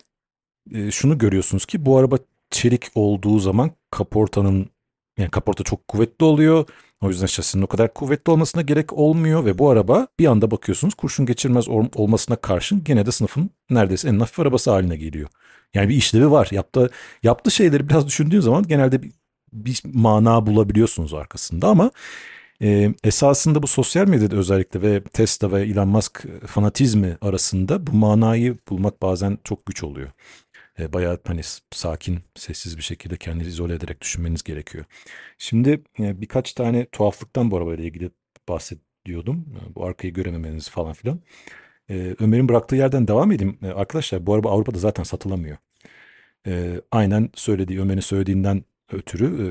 e, şunu görüyorsunuz ki bu araba çelik olduğu zaman kaportanın yani kaporta çok kuvvetli oluyor. O yüzden şasinin o kadar kuvvetli olmasına gerek olmuyor ve bu araba bir anda bakıyorsunuz kurşun geçirmez olmasına karşın gene de sınıfın neredeyse en hafif arabası haline geliyor. Yani bir işlevi var. Yaptığı, yaptığı şeyleri biraz düşündüğün zaman genelde bir, bir mana bulabiliyorsunuz arkasında ama e, esasında bu sosyal medyada özellikle ve Tesla ve Elon Musk fanatizmi arasında bu manayı bulmak bazen çok güç oluyor. E, bayağı hani sakin, sessiz bir şekilde kendinizi izole ederek düşünmeniz gerekiyor. Şimdi e, birkaç tane tuhaflıktan bu arabayla ilgili bahsediyordum. E, bu arkayı görememeniz falan filan. E, Ömer'in bıraktığı yerden devam edeyim. E, arkadaşlar bu araba Avrupa'da zaten satılamıyor. E, aynen söylediği, Ömer'in söylediğinden ötürü e,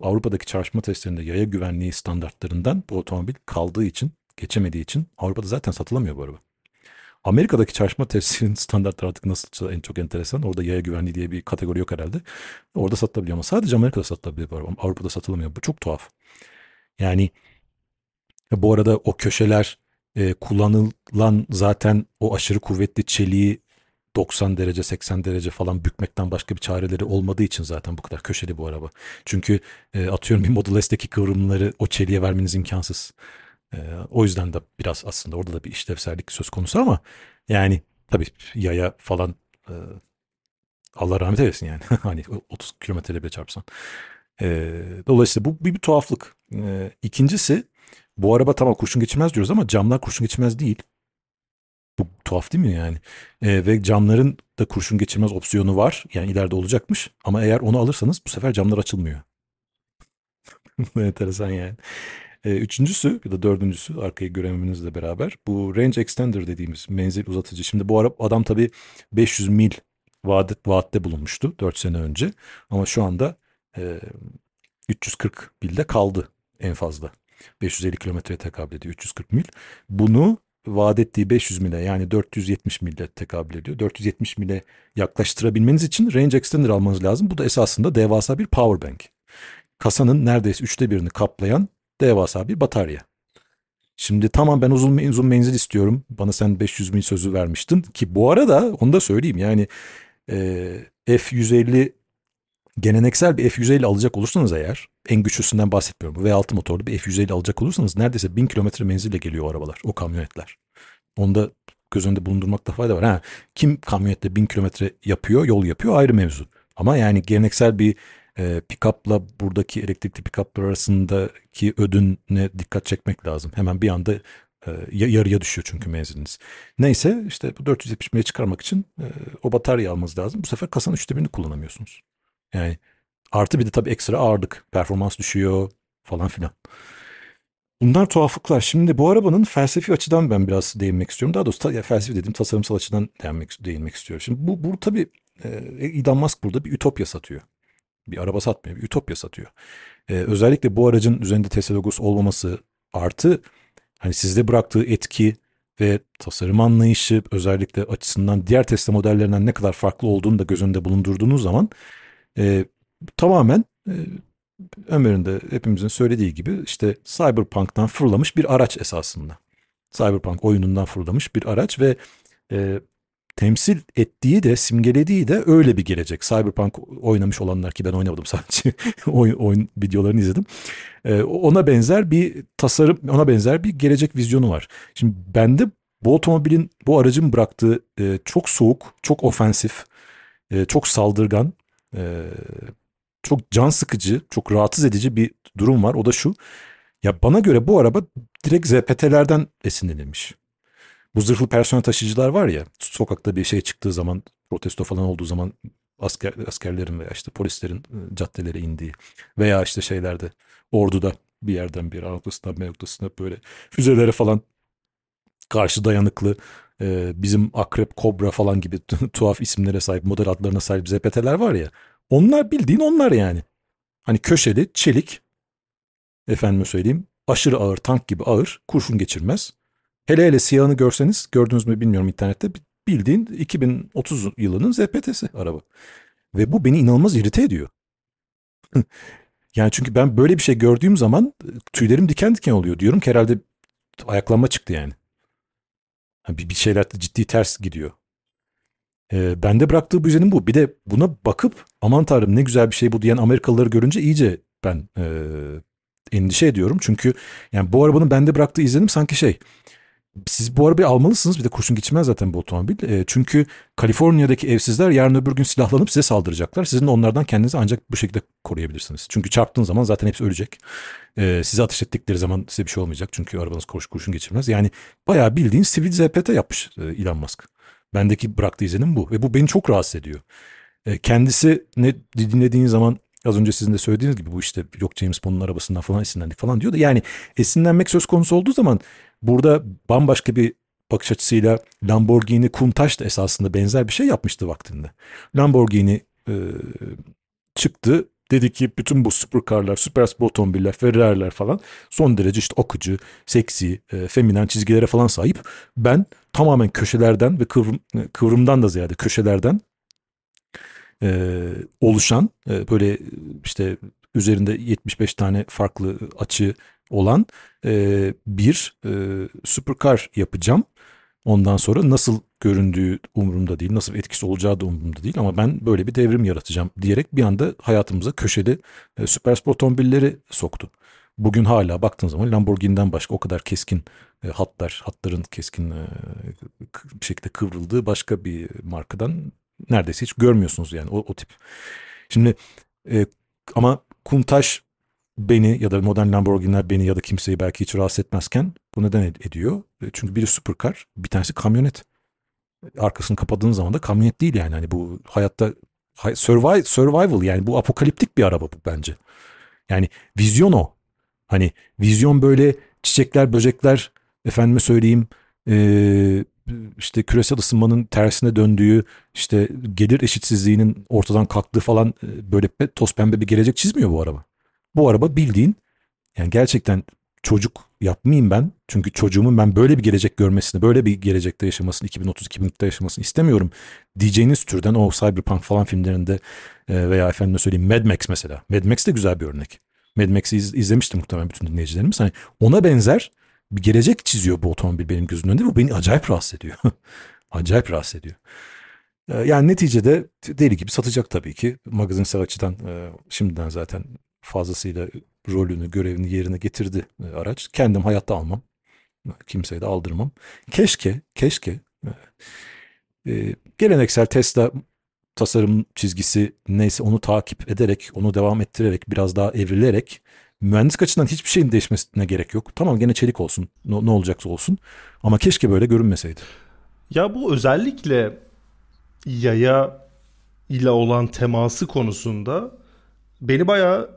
Avrupa'daki çarpışma testlerinde yaya güvenliği standartlarından bu otomobil kaldığı için, geçemediği için Avrupa'da zaten satılamıyor bu araba. Amerika'daki çarpışma testinin standartları artık nasıl en çok enteresan. Orada yaya güvenliği diye bir kategori yok herhalde. Orada satılabiliyor ama sadece Amerika'da satılabiliyor. Avrupa'da satılamıyor. Bu çok tuhaf. Yani bu arada o köşeler e, kullanılan zaten o aşırı kuvvetli çeliği 90 derece 80 derece falan bükmekten başka bir çareleri olmadığı için zaten bu kadar köşeli bu araba. Çünkü e, atıyorum bir Model S'teki kıvrımları o çeliğe vermeniz imkansız. E, o yüzden de biraz aslında orada da bir işlevsellik söz konusu ama yani tabii yaya falan e, Allah rahmet eylesin yani. *laughs* hani 30 kilometreyle bile çarpsan. E, dolayısıyla bu bir, bir tuhaflık. E, ikincisi bu araba tamam kurşun geçirmez diyoruz ama camlar kurşun geçirmez değil. Bu tuhaf değil mi yani? E, ve camların da kurşun geçirmez opsiyonu var. Yani ileride olacakmış. Ama eğer onu alırsanız bu sefer camlar açılmıyor. *laughs* Enteresan yani. E, üçüncüsü ya da dördüncüsü arkayı görememenizle beraber bu range extender dediğimiz menzil uzatıcı. Şimdi bu adam tabii 500 mil vaat, vaatte bulunmuştu 4 sene önce. Ama şu anda e, 340 milde kaldı en fazla. 550 kilometreye tekabül ediyor 340 mil. Bunu vaat ettiği 500 mile yani 470 mille tekabül ediyor. 470 mile yaklaştırabilmeniz için range extender almanız lazım. Bu da esasında devasa bir power bank. Kasanın neredeyse üçte birini kaplayan devasa bir batarya. Şimdi tamam ben uzun uzun menzil istiyorum. Bana sen 500 mil sözü vermiştin ki bu arada onu da söyleyeyim yani e, F150 geleneksel bir F150 alacak olursanız eğer en güçlüsünden bahsetmiyorum. V6 motorlu bir F150 alacak olursanız neredeyse 1000 kilometre menzille geliyor o arabalar, o kamyonetler. Onda göz önünde bulundurmakta fayda var. Ha, kim kamyonette 1000 kilometre yapıyor, yol yapıyor ayrı mevzu. Ama yani geleneksel bir e, pick-up'la buradaki elektrikli pick-up'lar arasındaki ödüne dikkat çekmek lazım. Hemen bir anda e, yarıya düşüyor çünkü menziliniz. Neyse işte bu 470 mile çıkarmak için e, o batarya almanız lazım. Bu sefer kasanın üçte birini kullanamıyorsunuz. Yani artı bir de tabii ekstra ağırlık, performans düşüyor falan filan. Bunlar tuhaflıklar. Şimdi bu arabanın felsefi açıdan ben biraz değinmek istiyorum. Daha doğrusu ya, felsefi dediğim tasarımsal açıdan değinmek, değinmek istiyorum. Şimdi bu, bu tabii e, Elon Musk burada bir ütopya satıyor. Bir araba satmıyor, bir ütopya satıyor. E, özellikle bu aracın üzerinde Tesla logosu olmaması artı hani sizde bıraktığı etki ve tasarım anlayışı özellikle açısından diğer Tesla modellerinden ne kadar farklı olduğunu da göz önünde bulundurduğunuz zaman e, tamamen e, Ömer'in de hepimizin söylediği gibi işte Cyberpunk'tan fırlamış bir araç esasında. Cyberpunk oyunundan fırlamış bir araç ve e, temsil ettiği de simgelediği de öyle bir gelecek. Cyberpunk oynamış olanlar ki ben oynamadım sadece *laughs* oyun, oyun videolarını izledim. E, ona benzer bir tasarım, ona benzer bir gelecek vizyonu var. Şimdi bende bu otomobilin, bu aracın bıraktığı e, çok soğuk, çok ofensif, e, çok saldırgan e, çok can sıkıcı, çok rahatsız edici bir durum var. O da şu. Ya bana göre bu araba direkt ZPT'lerden esinlenilmiş. Bu zırhlı personel taşıyıcılar var ya sokakta bir şey çıktığı zaman protesto falan olduğu zaman asker, askerlerin veya işte polislerin caddelere indiği veya işte şeylerde orduda bir yerden bir A noktasından B noktasına böyle füzelere falan karşı dayanıklı e, bizim akrep, kobra falan gibi tuhaf isimlere sahip model adlarına sahip ZPT'ler var ya onlar bildiğin onlar yani. Hani köşeli, çelik, efendime söyleyeyim, aşırı ağır, tank gibi ağır, kurşun geçirmez. Hele hele siyahını görseniz, gördünüz mü bilmiyorum internette, bildiğin 2030 yılının ZPT'si araba. Ve bu beni inanılmaz irite ediyor. *laughs* yani çünkü ben böyle bir şey gördüğüm zaman tüylerim diken diken oluyor. Diyorum ki herhalde ayaklanma çıktı yani. Bir, bir şeyler ciddi ters gidiyor. E, bende bıraktığı bu izlenim bu. Bir de buna bakıp aman tanrım ne güzel bir şey bu diyen Amerikalıları görünce iyice ben e, endişe ediyorum. Çünkü yani bu arabanın bende bıraktığı izlenim sanki şey siz bu arabayı almalısınız. Bir de kurşun geçmez zaten bu otomobil. E, çünkü Kaliforniya'daki evsizler yarın öbür gün silahlanıp size saldıracaklar. Sizin de onlardan kendinizi ancak bu şekilde koruyabilirsiniz. Çünkü çarptığın zaman zaten hepsi ölecek. E, size ateş ettikleri zaman size bir şey olmayacak. Çünkü arabanız kurş, kurşun geçirmez. Yani bayağı bildiğin sivil ZPT yapmış e, Elon Musk. Bendeki bıraktığı izlenim bu. Ve bu beni çok rahatsız ediyor. E, kendisi ne dinlediğin zaman Az önce sizin de söylediğiniz gibi bu işte yok James Bond'un arabasından falan esinlendik falan diyordu. Yani esinlenmek söz konusu olduğu zaman burada bambaşka bir bakış açısıyla Lamborghini Countach da esasında benzer bir şey yapmıştı vaktinde. Lamborghini e, çıktı dedi ki bütün bu supercarlar, süper spor otomobiller, Ferrari'ler falan son derece işte akıcı, seksi, e, feminen çizgilere falan sahip. Ben tamamen köşelerden ve kıvrım, kıvrımdan da ziyade köşelerden e, oluşan e, böyle işte üzerinde 75 tane farklı açı olan e, bir e, supercar yapacağım. Ondan sonra nasıl göründüğü umurumda değil, nasıl etkisi olacağı da umurumda değil ama ben böyle bir devrim yaratacağım diyerek bir anda hayatımıza köşeli e, süper spor otomobilleri soktu. Bugün hala baktığın zaman Lamborghini'den başka o kadar keskin e, hatlar, hatların keskin e, bir şekilde kıvrıldığı başka bir markadan neredeyse hiç görmüyorsunuz yani o, o tip. Şimdi e, ama Kuntaş beni ya da modern Lamborghini'ler beni ya da kimseyi belki hiç rahatsız etmezken bu neden ediyor? E, çünkü biri supercar, bir tanesi kamyonet. Arkasını kapadığın zaman da kamyonet değil yani. Hani bu hayatta survival, survival yani bu apokaliptik bir araba bu bence. Yani vizyon o. Hani vizyon böyle çiçekler, böcekler, efendime söyleyeyim, e, işte küresel ısınmanın tersine döndüğü, işte gelir eşitsizliğinin ortadan kalktığı falan e, böyle toz pembe bir gelecek çizmiyor bu araba. Bu araba bildiğin yani gerçekten çocuk yapmayayım ben. Çünkü çocuğumun ben böyle bir gelecek görmesini, böyle bir gelecekte yaşamasını, 2030-2040'da yaşamasını istemiyorum. Diyeceğiniz türden o cyberpunk falan filmlerinde e, veya efendime söyleyeyim Mad Max mesela. Mad Max de güzel bir örnek. Mad Max'i iz, muhtemelen bütün dinleyicilerimiz. Hani ona benzer bir gelecek çiziyor bu otomobil benim gözümün önünde. Bu beni acayip rahatsız ediyor. *laughs* acayip rahatsız ediyor. Ee, yani neticede deli gibi satacak tabii ki. Magazinsel açıdan e, şimdiden zaten fazlasıyla rolünü, görevini yerine getirdi e, araç. Kendim hayatta almam. Kimseye de aldırmam. Keşke, keşke e, geleneksel Tesla tasarım çizgisi neyse onu takip ederek, onu devam ettirerek, biraz daha evrilerek mühendislik açısından hiçbir şeyin değişmesine gerek yok. Tamam gene çelik olsun. Ne, ne olacaksa olsun. Ama keşke böyle görünmeseydi. Ya bu özellikle yaya ile olan teması konusunda beni bayağı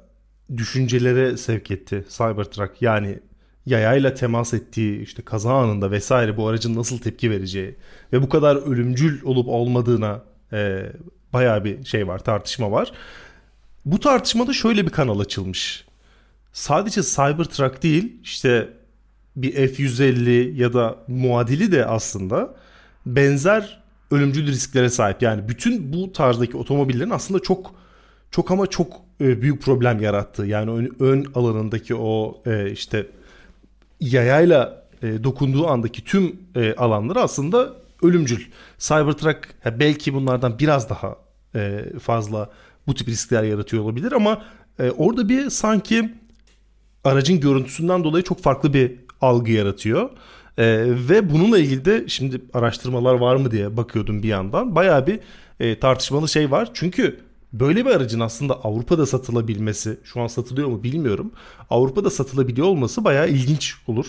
düşüncelere sevk etti Cybertruck. Yani yayayla temas ettiği işte kaza anında vesaire bu aracın nasıl tepki vereceği ve bu kadar ölümcül olup olmadığına e, bayağı bir şey var tartışma var. Bu tartışmada şöyle bir kanal açılmış sadece Cybertruck değil işte bir F-150 ya da muadili de aslında benzer ölümcül risklere sahip. Yani bütün bu tarzdaki otomobillerin aslında çok çok ama çok e, büyük problem yarattı. Yani ön, ön alanındaki o e, işte yayayla e, dokunduğu andaki tüm e, alanları aslında ölümcül. Cybertruck belki bunlardan biraz daha e, fazla bu tip riskler yaratıyor olabilir ama e, orada bir sanki aracın görüntüsünden dolayı çok farklı bir algı yaratıyor. E, ve bununla ilgili de şimdi araştırmalar var mı diye bakıyordum bir yandan. Bayağı bir e, tartışmalı şey var. Çünkü böyle bir aracın aslında Avrupa'da satılabilmesi, şu an satılıyor mu bilmiyorum. Avrupa'da satılabiliyor olması bayağı ilginç olur.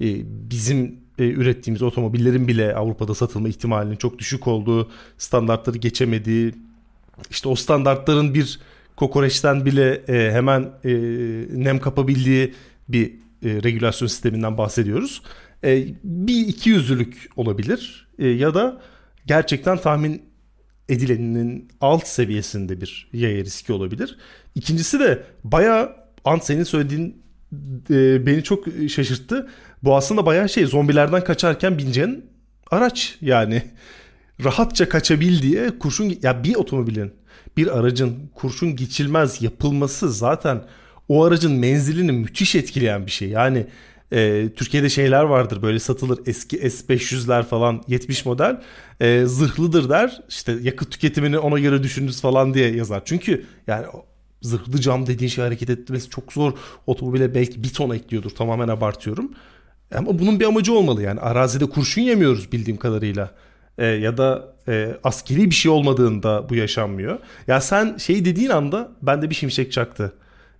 E, bizim e, ürettiğimiz otomobillerin bile Avrupa'da satılma ihtimalinin çok düşük olduğu, standartları geçemediği, işte o standartların bir kokoreçten bile e, hemen e, nem kapabildiği bir e, regülasyon sisteminden bahsediyoruz. E, bir iki yüzlülük olabilir e, ya da gerçekten tahmin edilenin alt seviyesinde bir yaya riski olabilir. İkincisi de bayağı Ant senin söylediğin e, beni çok şaşırttı. Bu aslında bayağı şey zombilerden kaçarken bineceğin araç yani rahatça kaçabildiği kurşun ya bir otomobilin bir aracın kurşun geçilmez yapılması zaten o aracın menzilini müthiş etkileyen bir şey. Yani E, Türkiye'de şeyler vardır böyle satılır eski S500'ler falan 70 model e, zırhlıdır der. İşte yakıt tüketimini ona göre düşünürüz falan diye yazar. Çünkü yani zırhlı cam dediğin şey hareket etmesi çok zor. Otomobile belki bir ton ekliyordur tamamen abartıyorum. Ama bunun bir amacı olmalı yani arazide kurşun yemiyoruz bildiğim kadarıyla. E, ya da e, askeri bir şey olmadığında bu yaşanmıyor. Ya sen şey dediğin anda bende bir şimşek çaktı.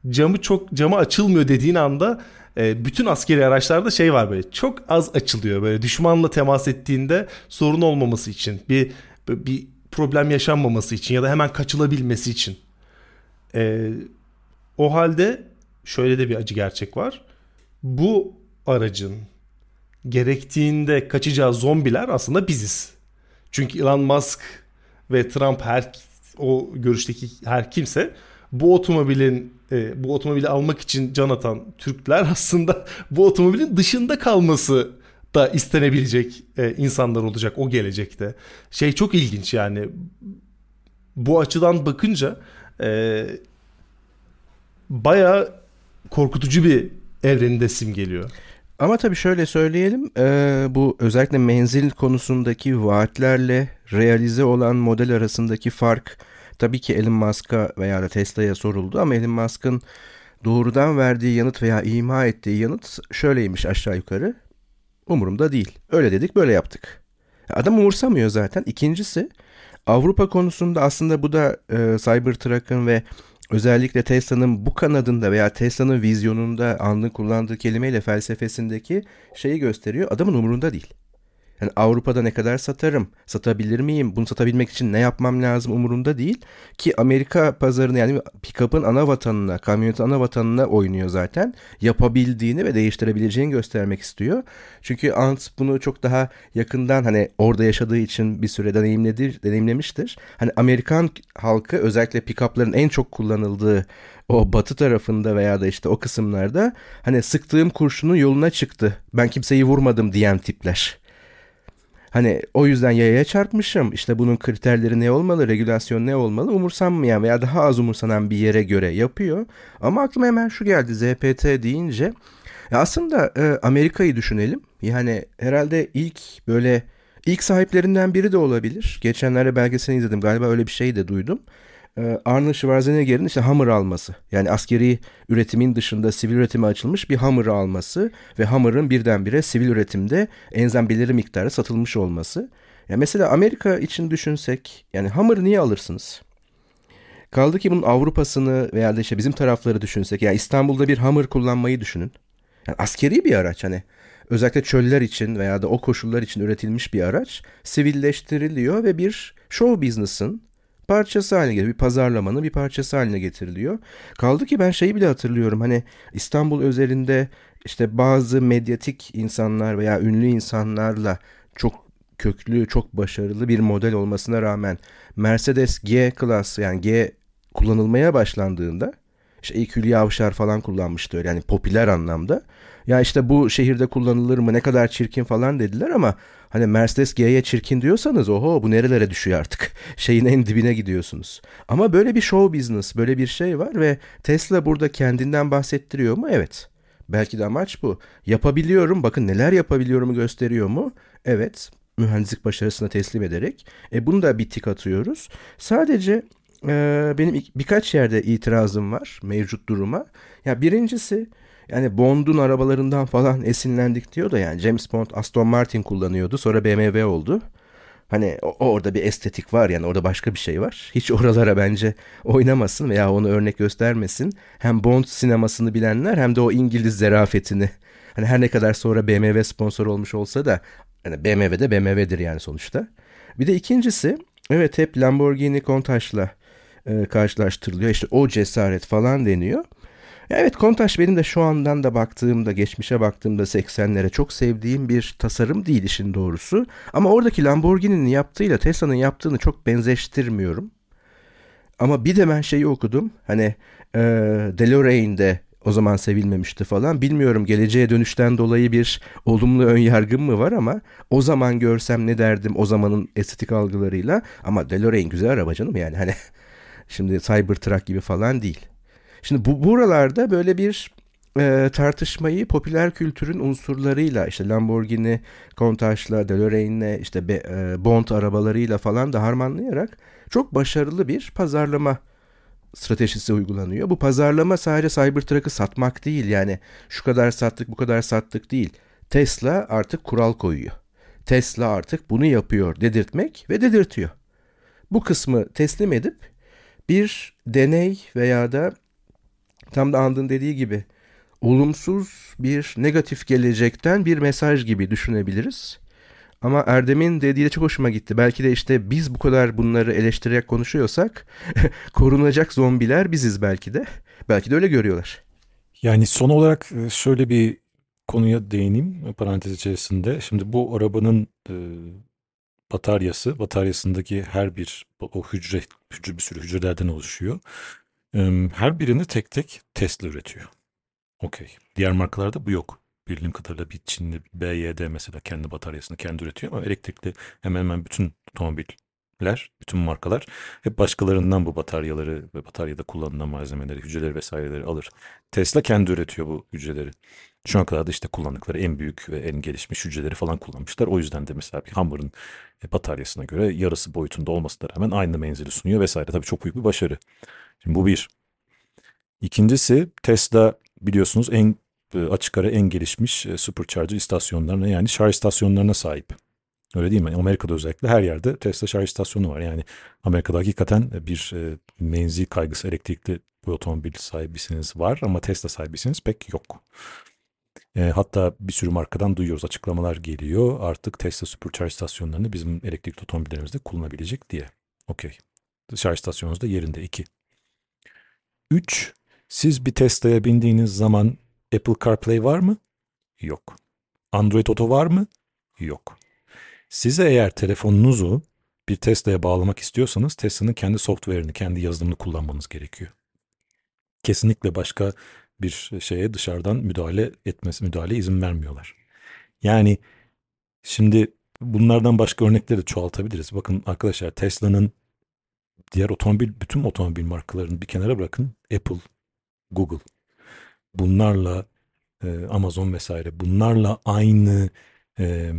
Camı çok camı açılmıyor dediğin anda e, bütün askeri araçlarda şey var böyle çok az açılıyor böyle düşmanla temas ettiğinde sorun olmaması için bir bir problem yaşanmaması için ya da hemen kaçılabilmesi için. E, o halde şöyle de bir acı gerçek var. Bu aracın gerektiğinde kaçacağı zombiler aslında biziz. Çünkü Elon Musk ve Trump her o görüşteki her kimse bu otomobilin e, bu otomobili almak için can atan Türkler *laughs* aslında bu otomobilin dışında kalması da istenebilecek e, insanlar olacak o gelecekte. Şey çok ilginç yani bu açıdan bakınca e, baya korkutucu bir evreninde simgeliyor. Ama tabii şöyle söyleyelim, e, bu özellikle menzil konusundaki vaatlerle realize olan model arasındaki fark tabii ki Elon Musk'a veya da Tesla'ya soruldu ama Elon Musk'ın doğrudan verdiği yanıt veya ima ettiği yanıt şöyleymiş aşağı yukarı. Umurumda değil. Öyle dedik böyle yaptık. Adam umursamıyor zaten. İkincisi Avrupa konusunda aslında bu da e, Cybertruck'ın ve özellikle Tesla'nın bu kanadında veya Tesla'nın vizyonunda anlık kullandığı kelimeyle felsefesindeki şeyi gösteriyor. Adamın umurunda değil. Yani Avrupa'da ne kadar satarım, satabilir miyim, bunu satabilmek için ne yapmam lazım umurunda değil. Ki Amerika pazarını yani pick-up'ın ana vatanına, kamyonetin ana vatanına oynuyor zaten. Yapabildiğini ve değiştirebileceğini göstermek istiyor. Çünkü Ant bunu çok daha yakından hani orada yaşadığı için bir süre deneyimledir, deneyimlemiştir. Hani Amerikan halkı özellikle pick-up'ların en çok kullanıldığı o batı tarafında veya da işte o kısımlarda hani sıktığım kurşunun yoluna çıktı. Ben kimseyi vurmadım diyen tipler. Hani o yüzden yayaya çarpmışım. İşte bunun kriterleri ne olmalı, regülasyon ne olmalı umursanmayan veya daha az umursanan bir yere göre yapıyor. Ama aklıma hemen şu geldi ZPT deyince. Ya aslında e, Amerika'yı düşünelim. Yani herhalde ilk böyle ilk sahiplerinden biri de olabilir. Geçenlerde belgeselini izledim. Galiba öyle bir şey de duydum. Ee, Arnold Schwarzenegger'in işte Hammer alması. Yani askeri üretimin dışında sivil üretime açılmış bir Hammer alması ve Hammer'ın birdenbire sivil üretimde enzem belirli miktarı satılmış olması. Yani mesela Amerika için düşünsek yani Hammer niye alırsınız? Kaldı ki bunun Avrupa'sını veya da işte bizim tarafları düşünsek. Yani İstanbul'da bir Hammer kullanmayı düşünün. Yani askeri bir araç hani. Özellikle çöller için veya da o koşullar için üretilmiş bir araç sivilleştiriliyor ve bir show business'ın parçası haline getiriyor. Bir pazarlamanın bir parçası haline getiriliyor. Kaldı ki ben şeyi bile hatırlıyorum. Hani İstanbul özelinde işte bazı medyatik insanlar veya ünlü insanlarla çok köklü, çok başarılı bir model olmasına rağmen Mercedes G Class yani G kullanılmaya başlandığında işte ilk Hülya Avşar falan kullanmıştı öyle yani popüler anlamda. Ya işte bu şehirde kullanılır mı ne kadar çirkin falan dediler ama hani Mercedes G'ye çirkin diyorsanız oho bu nerelere düşüyor artık. *laughs* Şeyin en dibine gidiyorsunuz. Ama böyle bir show business böyle bir şey var ve Tesla burada kendinden bahsettiriyor mu? Evet. Belki de amaç bu. Yapabiliyorum bakın neler yapabiliyorumu gösteriyor mu? Evet mühendislik başarısına teslim ederek. E bunu da bir tik atıyoruz. Sadece e, benim birkaç yerde itirazım var mevcut duruma. Ya birincisi yani Bond'un arabalarından falan esinlendik diyor da yani James Bond Aston Martin kullanıyordu sonra BMW oldu. Hani orada bir estetik var yani orada başka bir şey var. Hiç oralara bence oynamasın veya onu örnek göstermesin. Hem Bond sinemasını bilenler hem de o İngiliz zerafetini. Hani her ne kadar sonra BMW sponsor olmuş olsa da yani BMW de BMW'dir yani sonuçta. Bir de ikincisi evet hep Lamborghini Countach'la e, karşılaştırılıyor. İşte o cesaret falan deniyor. Evet Kontaş benim de şu andan da baktığımda, geçmişe baktığımda 80'lere çok sevdiğim bir tasarım değil işin doğrusu. Ama oradaki Lamborghini'nin yaptığıyla Tesla'nın yaptığını çok benzeştirmiyorum. Ama bir de ben şeyi okudum. Hani e, DeLorean'de o zaman sevilmemişti falan. Bilmiyorum geleceğe dönüşten dolayı bir olumlu ön yargım mı var ama o zaman görsem ne derdim o zamanın estetik algılarıyla. Ama DeLorean güzel araba canım yani hani *laughs* şimdi Cybertruck gibi falan değil. Şimdi bu buralarda böyle bir e, tartışmayı popüler kültürün unsurlarıyla işte Lamborghini, Countach'la, DeLorean'le işte be, e, Bond arabalarıyla falan da harmanlayarak çok başarılı bir pazarlama stratejisi uygulanıyor. Bu pazarlama sadece Cybertruck'ı satmak değil yani şu kadar sattık bu kadar sattık değil. Tesla artık kural koyuyor. Tesla artık bunu yapıyor dedirtmek ve dedirtiyor. Bu kısmı teslim edip bir deney veya da tam da Andın dediği gibi olumsuz bir negatif gelecekten bir mesaj gibi düşünebiliriz. Ama Erdem'in dediği de çok hoşuma gitti. Belki de işte biz bu kadar bunları eleştirerek konuşuyorsak *laughs* korunacak zombiler biziz belki de. Belki de öyle görüyorlar. Yani son olarak e, şöyle bir konuya değineyim parantez içerisinde. Şimdi bu arabanın e, bataryası, bataryasındaki her bir o hücre, hücre bir sürü hücrelerden oluşuyor. Her birini tek tek Tesla üretiyor. Okey. Diğer markalarda bu yok. Bildiğim kadarıyla bir Çinli BYD mesela kendi bataryasını kendi üretiyor ama elektrikli hemen hemen bütün otomobiller, bütün markalar hep başkalarından bu bataryaları ve bataryada kullanılan malzemeleri, hücreleri vesaireleri alır. Tesla kendi üretiyor bu hücreleri. Şu ana kadar da işte kullandıkları en büyük ve en gelişmiş hücreleri falan kullanmışlar. O yüzden de mesela bir hamurun e, bataryasına göre yarısı boyutunda olmasına rağmen aynı menzili sunuyor vesaire. Tabii çok büyük bir başarı. Şimdi bu bir. İkincisi Tesla biliyorsunuz en e, açık ara en gelişmiş e, supercharger istasyonlarına yani şarj istasyonlarına sahip. Öyle değil mi? Amerika'da özellikle her yerde Tesla şarj istasyonu var. Yani Amerika'da hakikaten bir e, menzil kaygısı elektrikli bir otomobil sahibisiniz var ama Tesla sahibisiniz pek yok. E, hatta bir sürü markadan duyuyoruz açıklamalar geliyor. Artık Tesla supercharge istasyonlarını bizim elektrikli otomobillerimizde kullanabilecek diye. Okey. Şarj istasyonunuz da yerinde. 2. 3. Siz bir Tesla'ya bindiğiniz zaman Apple CarPlay var mı? Yok. Android Auto var mı? Yok. Size eğer telefonunuzu bir Tesla'ya bağlamak istiyorsanız Tesla'nın kendi software'ini, kendi yazılımını kullanmanız gerekiyor. Kesinlikle başka bir şeye dışarıdan müdahale etmesi, müdahale izin vermiyorlar. Yani şimdi bunlardan başka örnekleri de çoğaltabiliriz. Bakın arkadaşlar Tesla'nın diğer otomobil, bütün otomobil markalarını bir kenara bırakın. Apple, Google. Bunlarla Amazon vesaire bunlarla aynı e,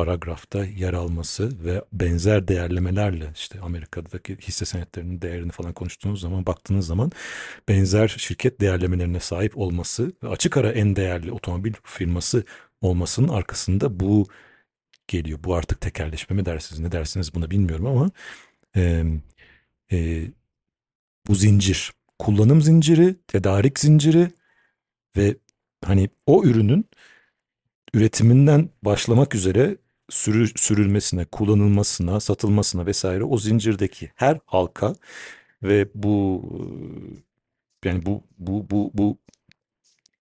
paragrafta yer alması ve benzer değerlemelerle işte Amerika'daki hisse senetlerinin değerini falan konuştuğunuz zaman baktığınız zaman benzer şirket değerlemelerine sahip olması ve açık ara en değerli otomobil firması olmasının arkasında bu geliyor. Bu artık tekerleşme mi dersiniz ne dersiniz buna bilmiyorum ama e, e, bu zincir kullanım zinciri, tedarik zinciri ve hani o ürünün üretiminden başlamak üzere sürü, sürülmesine, kullanılmasına, satılmasına vesaire o zincirdeki her halka ve bu yani bu bu bu bu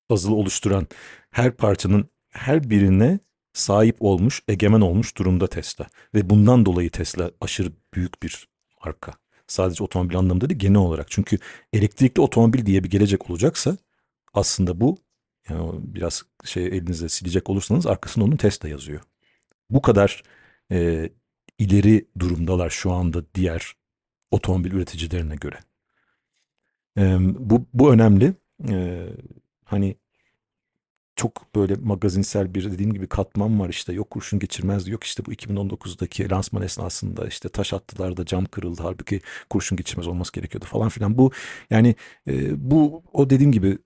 puzzle oluşturan her parçanın her birine sahip olmuş, egemen olmuş durumda Tesla. Ve bundan dolayı Tesla aşırı büyük bir marka. Sadece otomobil anlamında değil genel olarak. Çünkü elektrikli otomobil diye bir gelecek olacaksa aslında bu yani biraz şey elinizde silecek olursanız arkasında onun Tesla yazıyor. Bu kadar e, ileri durumdalar şu anda diğer otomobil üreticilerine göre. E, bu, bu önemli. E, hani çok böyle magazinsel bir dediğim gibi katman var işte yok kurşun geçirmez yok işte bu 2019'daki lansman esnasında işte taş attılar da cam kırıldı halbuki kurşun geçirmez olması gerekiyordu falan filan bu yani e, bu o dediğim gibi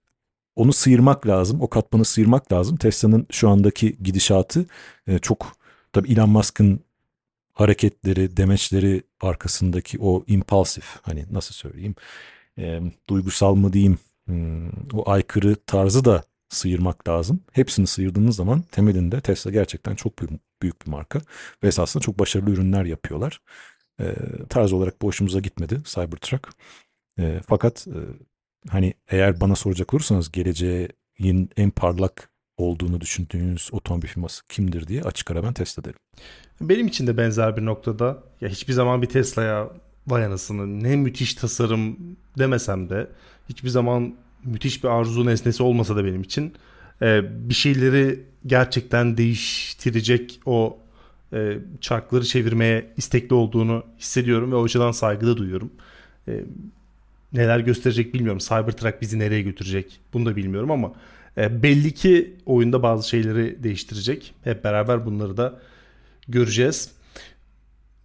onu sıyırmak lazım o katmanı sıyırmak lazım Tesla'nın şu andaki gidişatı e, çok tabi Elon Musk'ın hareketleri demeçleri arkasındaki o impulsif hani nasıl söyleyeyim e, duygusal mı diyeyim hmm, o aykırı tarzı da sıyırmak lazım. Hepsini sıyırdığınız zaman temelinde Tesla gerçekten çok büyük, büyük bir marka ve esasında çok başarılı ürünler yapıyorlar. E, tarz olarak bu hoşumuza gitmedi Cybertruck. E, fakat e, hani eğer bana soracak olursanız geleceğin en parlak olduğunu düşündüğünüz otomobil firması kimdir diye açık ara ben Tesla derim. Benim için de benzer bir noktada ya hiçbir zaman bir Tesla'ya vay anasını ne müthiş tasarım demesem de hiçbir zaman müthiş bir arzu nesnesi olmasa da benim için e, bir şeyleri gerçekten değiştirecek o e, çarkları çevirmeye istekli olduğunu hissediyorum ve o açıdan saygı da duyuyorum. E, neler gösterecek bilmiyorum. Cybertruck bizi nereye götürecek bunu da bilmiyorum ama e, belli ki oyunda bazı şeyleri değiştirecek. Hep beraber bunları da göreceğiz.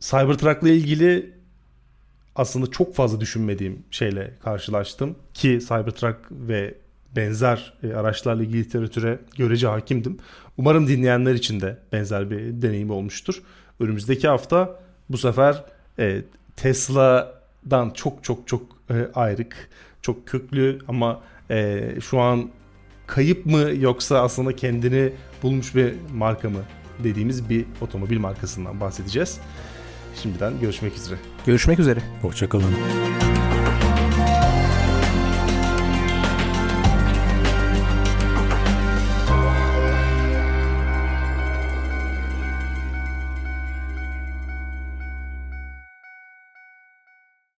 Cybertruck'la ilgili aslında çok fazla düşünmediğim şeyle karşılaştım ki Cybertruck ve benzer e, araçlarla ilgili literatüre görece hakimdim. Umarım dinleyenler için de benzer bir deneyim olmuştur. Önümüzdeki hafta bu sefer e, Tesla'dan çok çok çok e, ayrık, çok köklü ama e, şu an kayıp mı yoksa aslında kendini bulmuş bir marka mı dediğimiz bir otomobil markasından bahsedeceğiz. Şimdiden görüşmek üzere. Görüşmek üzere. Hoşçakalın.